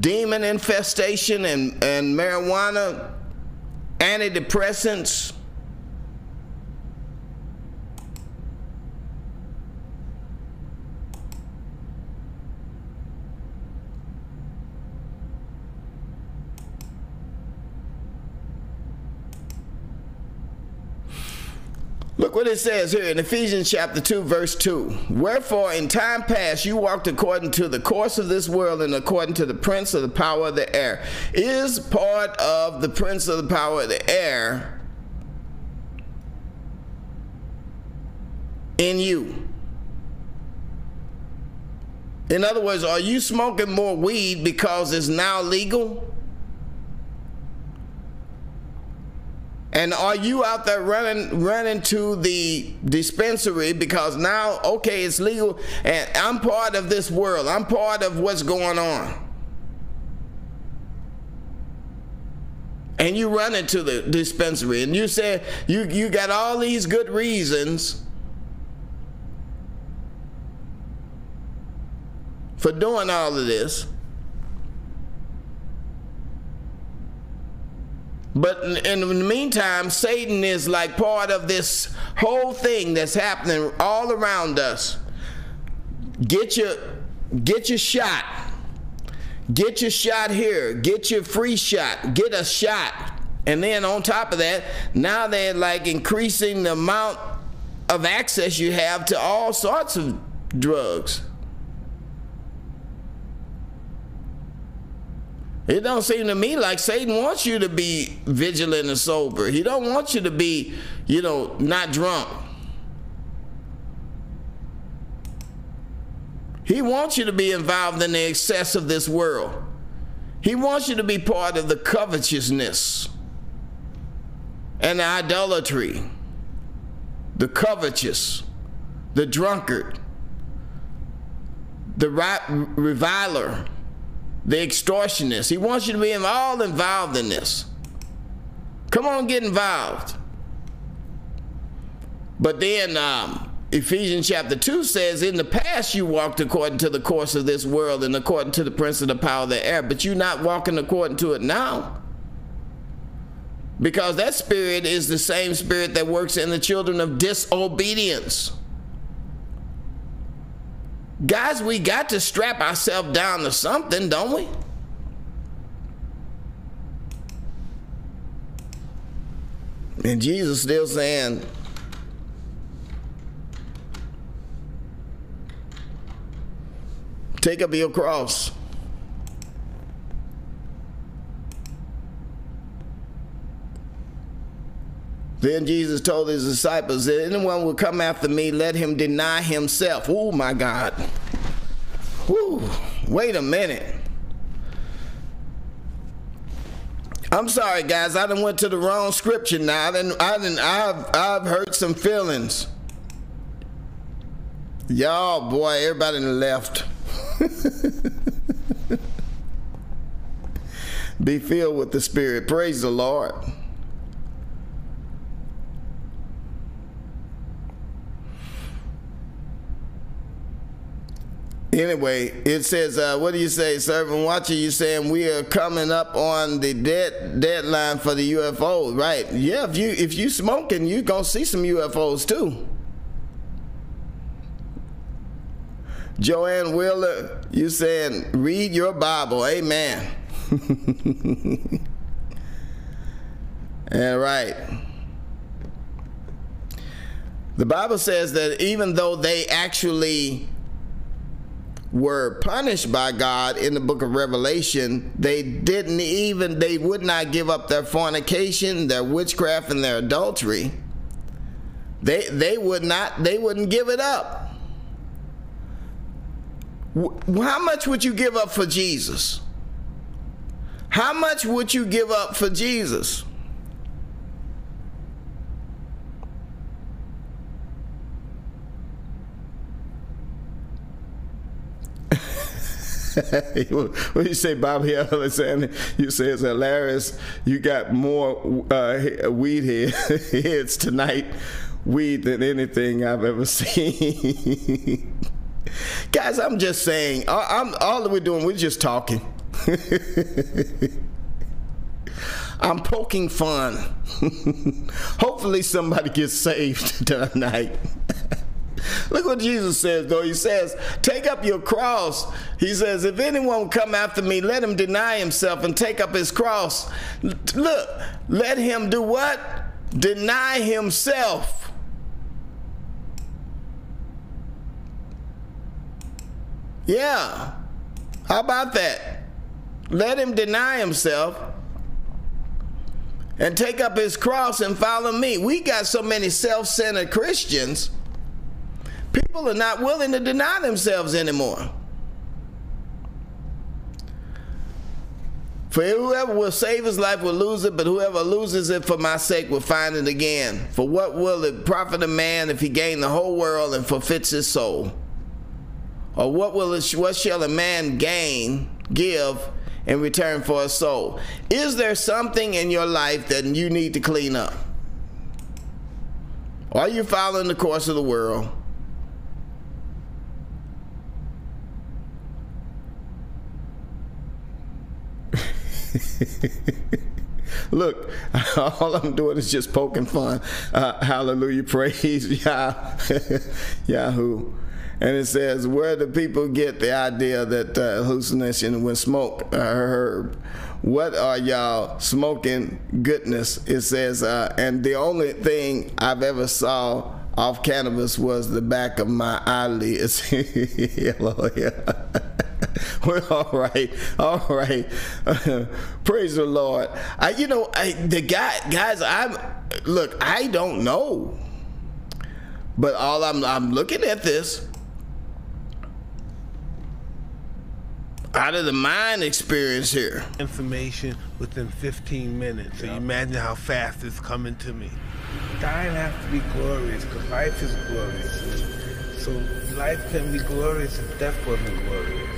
demon infestation and, and marijuana, antidepressants. Look what it says here in Ephesians chapter 2, verse 2. Wherefore, in time past, you walked according to the course of this world and according to the prince of the power of the air. Is part of the prince of the power of the air in you? In other words, are you smoking more weed because it's now legal? And are you out there running running to the dispensary because now okay it's legal and I'm part of this world. I'm part of what's going on. And you run into the dispensary and you say you you got all these good reasons for doing all of this. But in the meantime, Satan is like part of this whole thing that's happening all around us. Get your get your shot. Get your shot here. Get your free shot. Get a shot. And then on top of that, now they're like increasing the amount of access you have to all sorts of drugs. It don't seem to me like Satan wants you to be vigilant and sober. He don't want you to be, you know, not drunk. He wants you to be involved in the excess of this world. He wants you to be part of the covetousness and the idolatry, the covetous, the drunkard, the reviler, the extortionist. He wants you to be all involved in this. Come on, get involved. But then um, Ephesians chapter 2 says, In the past you walked according to the course of this world and according to the prince of the power of the air, but you're not walking according to it now. Because that spirit is the same spirit that works in the children of disobedience. Guys, we got to strap ourselves down to something, don't we? And Jesus still saying, Take up your cross. Then Jesus told his disciples, If anyone will come after me, let him deny himself. Oh my God. Whew. Wait a minute. I'm sorry, guys. I done went to the wrong scripture now. I done, I done, I've, I've hurt some feelings. Y'all, boy, everybody left. Be filled with the Spirit. Praise the Lord. Anyway, it says, uh, what do you say, servant watcher? You saying we are coming up on the dead deadline for the UFO, right? Yeah, if you if you smoking, you gonna see some UFOs too. Joanne Wheeler, you saying, read your Bible. Amen. All right. The Bible says that even though they actually were punished by God in the book of Revelation, they didn't even, they would not give up their fornication, their witchcraft, and their adultery. They, they would not, they wouldn't give it up. How much would you give up for Jesus? How much would you give up for Jesus? what you say, Bobby Alexander? You say it's hilarious. You got more uh, weed heads tonight, weed than anything I've ever seen. Guys, I'm just saying, I'm, all that we're doing, we're just talking. I'm poking fun. Hopefully, somebody gets saved tonight. Look what Jesus says, though. He says, Take up your cross. He says, If anyone come after me, let him deny himself and take up his cross. Look, let him do what? Deny himself. Yeah. How about that? Let him deny himself and take up his cross and follow me. We got so many self centered Christians, people are not willing to deny themselves anymore. For whoever will save his life will lose it, but whoever loses it for my sake will find it again. For what will it profit a man if he gain the whole world and forfeits his soul? Or what will it, what shall a man gain, give in return for a soul? Is there something in your life that you need to clean up? Are you following the course of the world? Look, all I'm doing is just poking fun. Uh, hallelujah, praise Yah, Yahoo. And it says, where do people get the idea that uh, hallucination when smoke uh, herb? What are y'all smoking goodness? It says, uh, and the only thing I've ever saw off cannabis was the back of my eyelids. Hello, yeah. We're all right, all right. praise the Lord. I, you know, I, the guy, guys. I'm look. I don't know, but all I'm, I'm looking at this out of the mind experience here. Information within 15 minutes. So you imagine how fast it's coming to me. Dying has to be glorious because life is glorious. So life can be glorious if death wasn't glorious.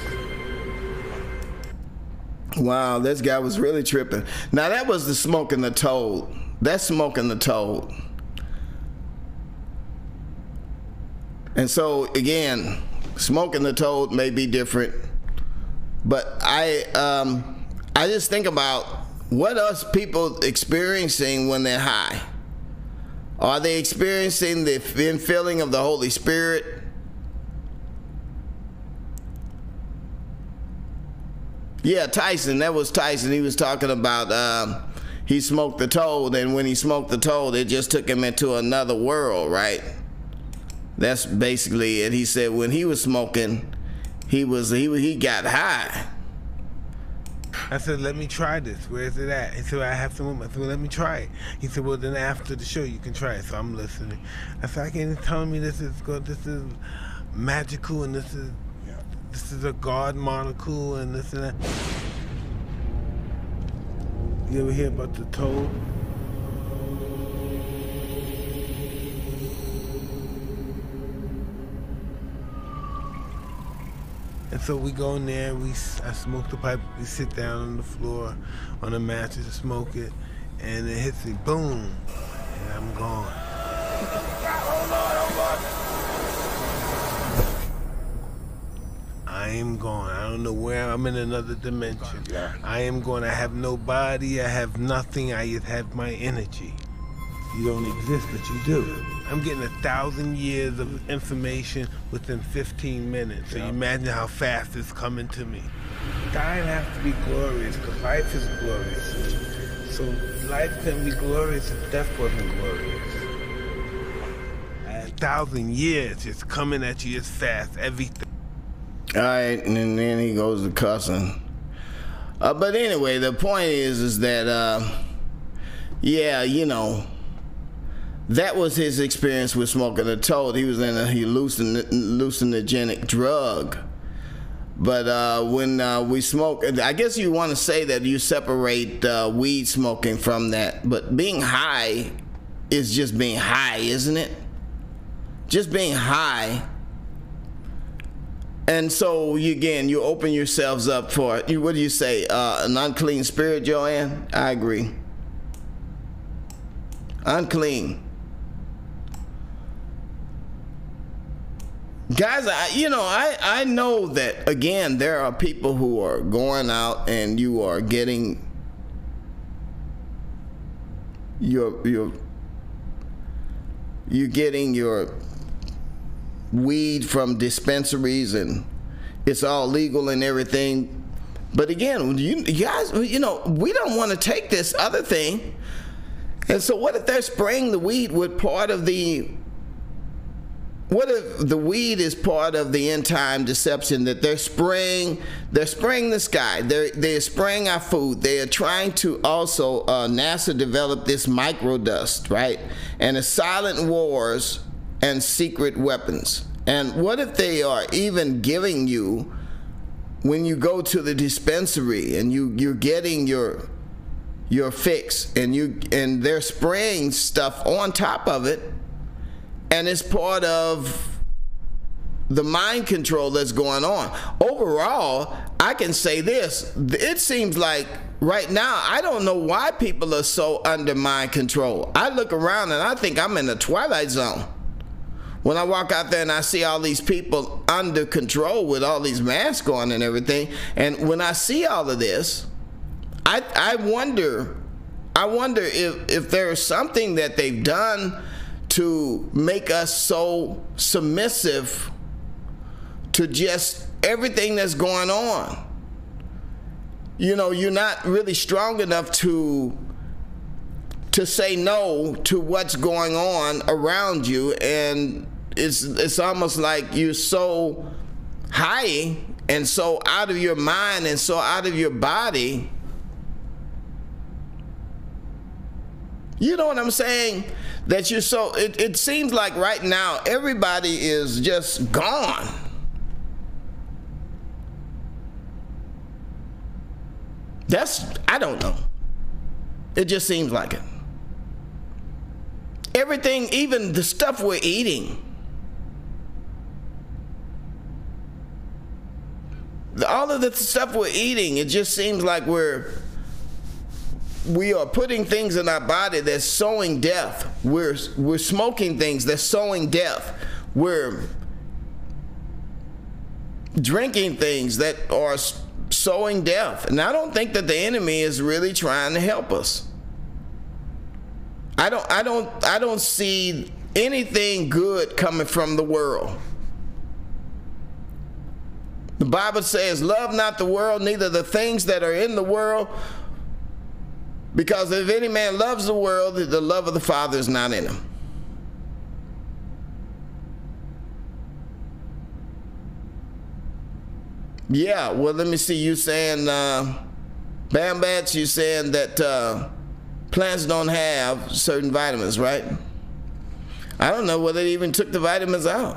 Wow, this guy was really tripping. Now that was the smoking the toad. That's smoking the toad. And so again, smoking the toad may be different, but I um, I just think about what us people experiencing when they're high. Are they experiencing the infilling of the Holy Spirit? Yeah, Tyson. That was Tyson. He was talking about um, he smoked the toad, and when he smoked the toad, it just took him into another world, right? That's basically it. He said when he was smoking, he was he he got high. I said, let me try this. Where is it at? He said, I have some. I said, well, let me try it. He said, well, then after the show, you can try it. So I'm listening. I said, I can't tell me this is good. This is magical, and this is this is a God molecule, and this and that. You ever hear about the toad? And so we go in there, we I smoke the pipe, we sit down on the floor on a mattress and smoke it, and it hits me, boom, and I'm gone. I am gone. I don't know where I'm in another dimension. I am gone. I have no body. I have nothing. I have my energy. You don't exist, but you do. I'm getting a thousand years of information within 15 minutes. So you imagine how fast it's coming to me. Dying has to be glorious because life is glorious. So life can be glorious if death wasn't glorious. A thousand years just coming at you as fast, everything. All right, and then he goes to cussing. Uh, but anyway, the point is, is that, uh, yeah, you know, that was his experience with smoking a toad. He was in a hallucinogenic drug. But uh, when uh, we smoke, I guess you want to say that you separate uh, weed smoking from that. But being high is just being high, isn't it? Just being high. And so you, again, you open yourselves up for you. What do you say? Uh, an unclean spirit, Joanne? I agree. Unclean. guys I, you know I, I know that again there are people who are going out and you are getting your your you're getting your weed from dispensaries and it's all legal and everything. But again you, you guys you know we don't want to take this other thing. And so what if they're spraying the weed with part of the what if the weed is part of the end time deception that they're spraying they're spraying the sky they're they're spraying our food they are trying to also uh, nasa developed this microdust right? And the silent wars and secret weapons and what if they are even giving you when you go to the dispensary and you you're getting your your fix and you and they're spraying stuff on top of it and it's part of the mind control that's going on. Overall, I can say this it seems like right now, I don't know why people are so under mind control. I look around and I think I'm in the twilight zone. When I walk out there and I see all these people under control with all these masks on and everything, and when I see all of this, I, I wonder, I wonder if, if there's something that they've done to make us so submissive to just everything that's going on. You know, you're not really strong enough to to say no to what's going on around you and it's it's almost like you're so high and so out of your mind and so out of your body you know what i'm saying that you're so it, it seems like right now everybody is just gone That's, I don't know. It just seems like it. Everything, even the stuff we're eating, all of the stuff we're eating, it just seems like we're we are putting things in our body that's sowing death. We're we're smoking things that's sowing death. We're drinking things that are sowing death. And I don't think that the enemy is really trying to help us. I don't I don't I don't see anything good coming from the world. The Bible says, Love not the world, neither the things that are in the world. Because if any man loves the world, the love of the Father is not in him. Yeah, well, let me see. You saying, uh, Bam Bats, you saying that uh, plants don't have certain vitamins, right? I don't know whether they even took the vitamins out.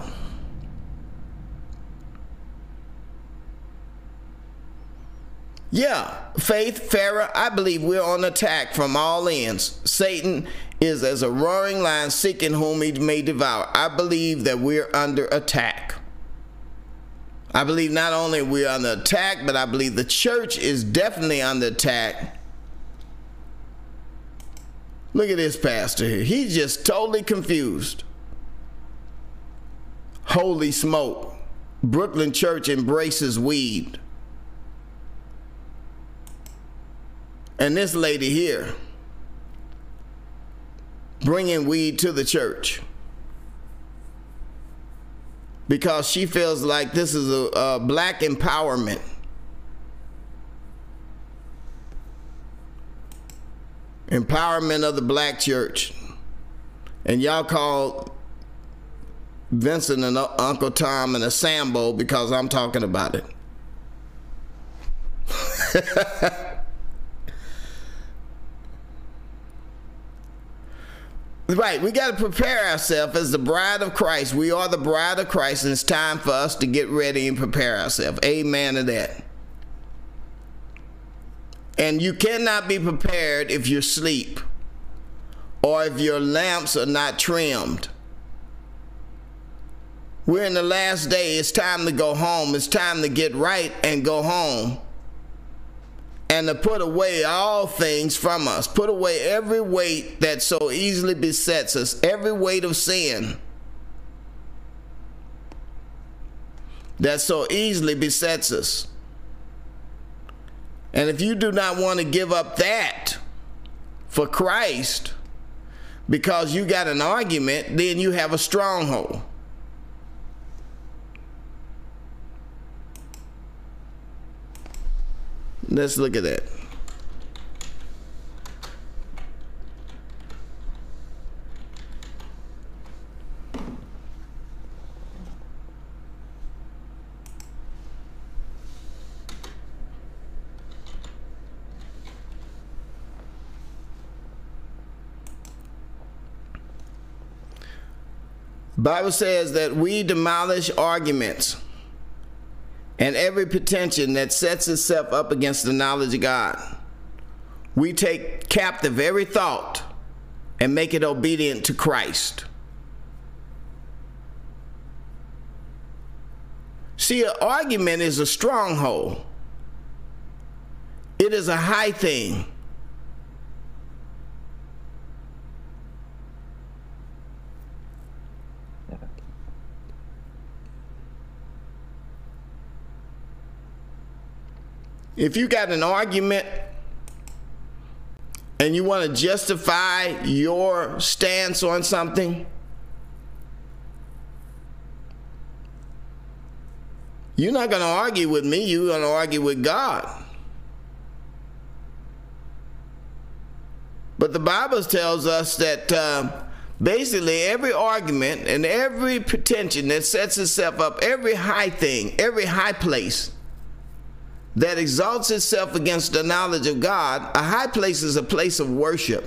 Yeah, Faith, Farah, I believe we're on attack from all ends. Satan is as a roaring lion seeking whom he may devour. I believe that we're under attack. I believe not only we're under attack, but I believe the church is definitely under attack. Look at this pastor here. He's just totally confused. Holy smoke. Brooklyn Church embraces weed. And this lady here bringing weed to the church because she feels like this is a, a black empowerment. Empowerment of the black church. And y'all call Vincent and Uncle Tom and a Sambo because I'm talking about it. Right, we got to prepare ourselves as the bride of Christ. We are the bride of Christ, and it's time for us to get ready and prepare ourselves. Amen to that. And you cannot be prepared if you sleep or if your lamps are not trimmed. We're in the last day. It's time to go home. It's time to get right and go home and to put away all things from us. Put away every weight that so easily besets us, every weight of sin that so easily besets us. And if you do not want to give up that for Christ because you got an argument, then you have a stronghold. Let's look at that. Bible says that we demolish arguments and every pretension that sets itself up against the knowledge of God. We take captive every thought and make it obedient to Christ. See, an argument is a stronghold. It is a high thing. If you got an argument and you want to justify your stance on something, you're not going to argue with me, you're going to argue with God. But the Bible tells us that uh, basically every argument and every pretension that sets itself up, every high thing, every high place, that exalts itself against the knowledge of God, a high place is a place of worship.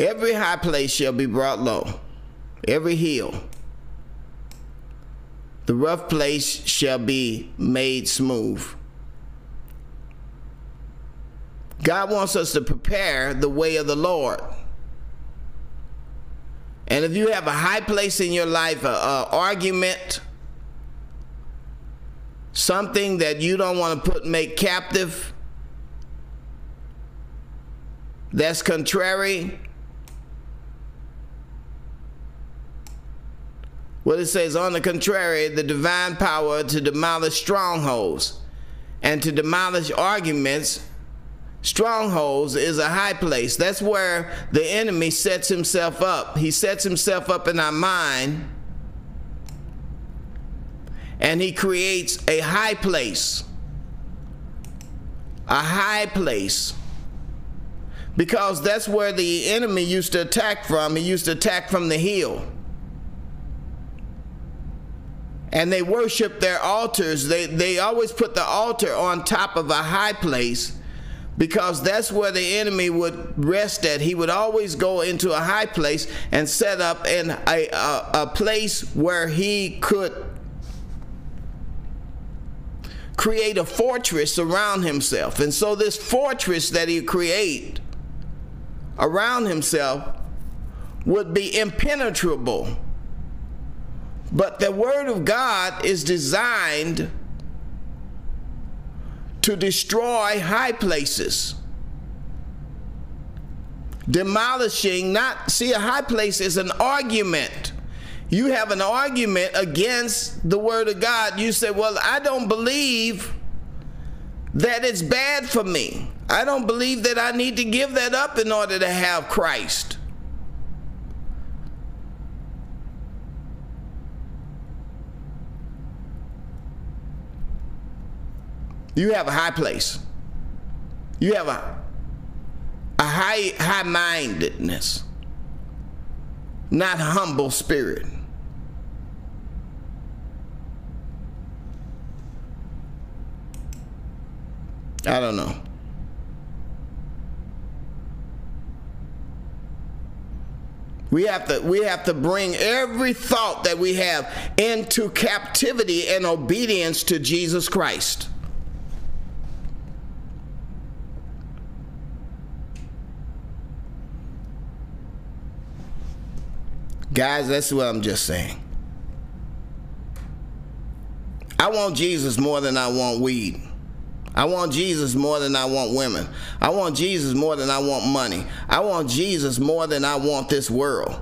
Every high place shall be brought low, every hill. The rough place shall be made smooth. God wants us to prepare the way of the Lord. And if you have a high place in your life, a, a argument, something that you don't want to put make captive, that's contrary. What it says, on the contrary, the divine power to demolish strongholds and to demolish arguments strongholds is a high place. That's where the enemy sets himself up. He sets himself up in our mind and he creates a high place. A high place. Because that's where the enemy used to attack from. He used to attack from the hill. And they worship their altars. They, they always put the altar on top of a high place because that's where the enemy would rest at. He would always go into a high place and set up in a, a, a place where he could create a fortress around himself. And so this fortress that he create around himself would be impenetrable. But the word of God is designed to destroy high places. Demolishing, not, see, a high place is an argument. You have an argument against the Word of God. You say, Well, I don't believe that it's bad for me. I don't believe that I need to give that up in order to have Christ. You have a high place. You have a, a high high mindedness, not humble spirit. I don't know. We have to we have to bring every thought that we have into captivity and obedience to Jesus Christ. Guys, that's what I'm just saying. I want Jesus more than I want weed. I want Jesus more than I want women. I want Jesus more than I want money. I want Jesus more than I want this world.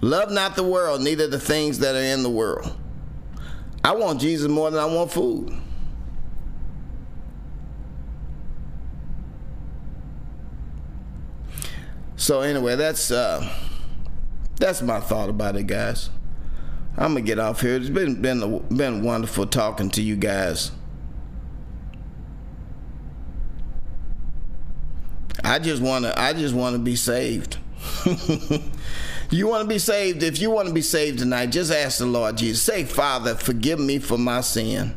Love not the world, neither the things that are in the world. I want Jesus more than I want food. So anyway, that's uh that's my thought about it, guys. I'm gonna get off here. It's been been been wonderful talking to you guys. I just wanna I just wanna be saved. you want to be saved? If you want to be saved tonight, just ask the Lord Jesus. Say, Father, forgive me for my sin.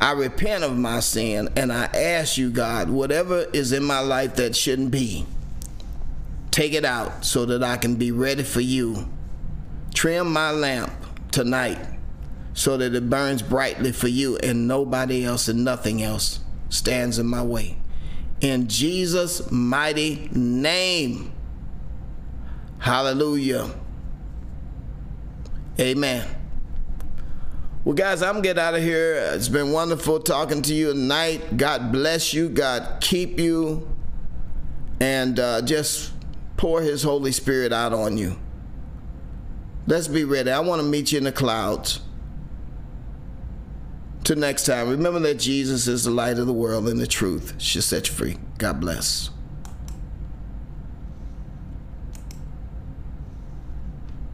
I repent of my sin and I ask you, God, whatever is in my life that shouldn't be. Take it out so that I can be ready for you. Trim my lamp tonight so that it burns brightly for you and nobody else and nothing else stands in my way. In Jesus' mighty name. Hallelujah. Amen. Well, guys, I'm getting out of here. It's been wonderful talking to you tonight. God bless you. God keep you. And uh, just pour his Holy Spirit out on you. Let's be ready. I want to meet you in the clouds. Till next time, remember that Jesus is the light of the world and the truth shall set you free. God bless.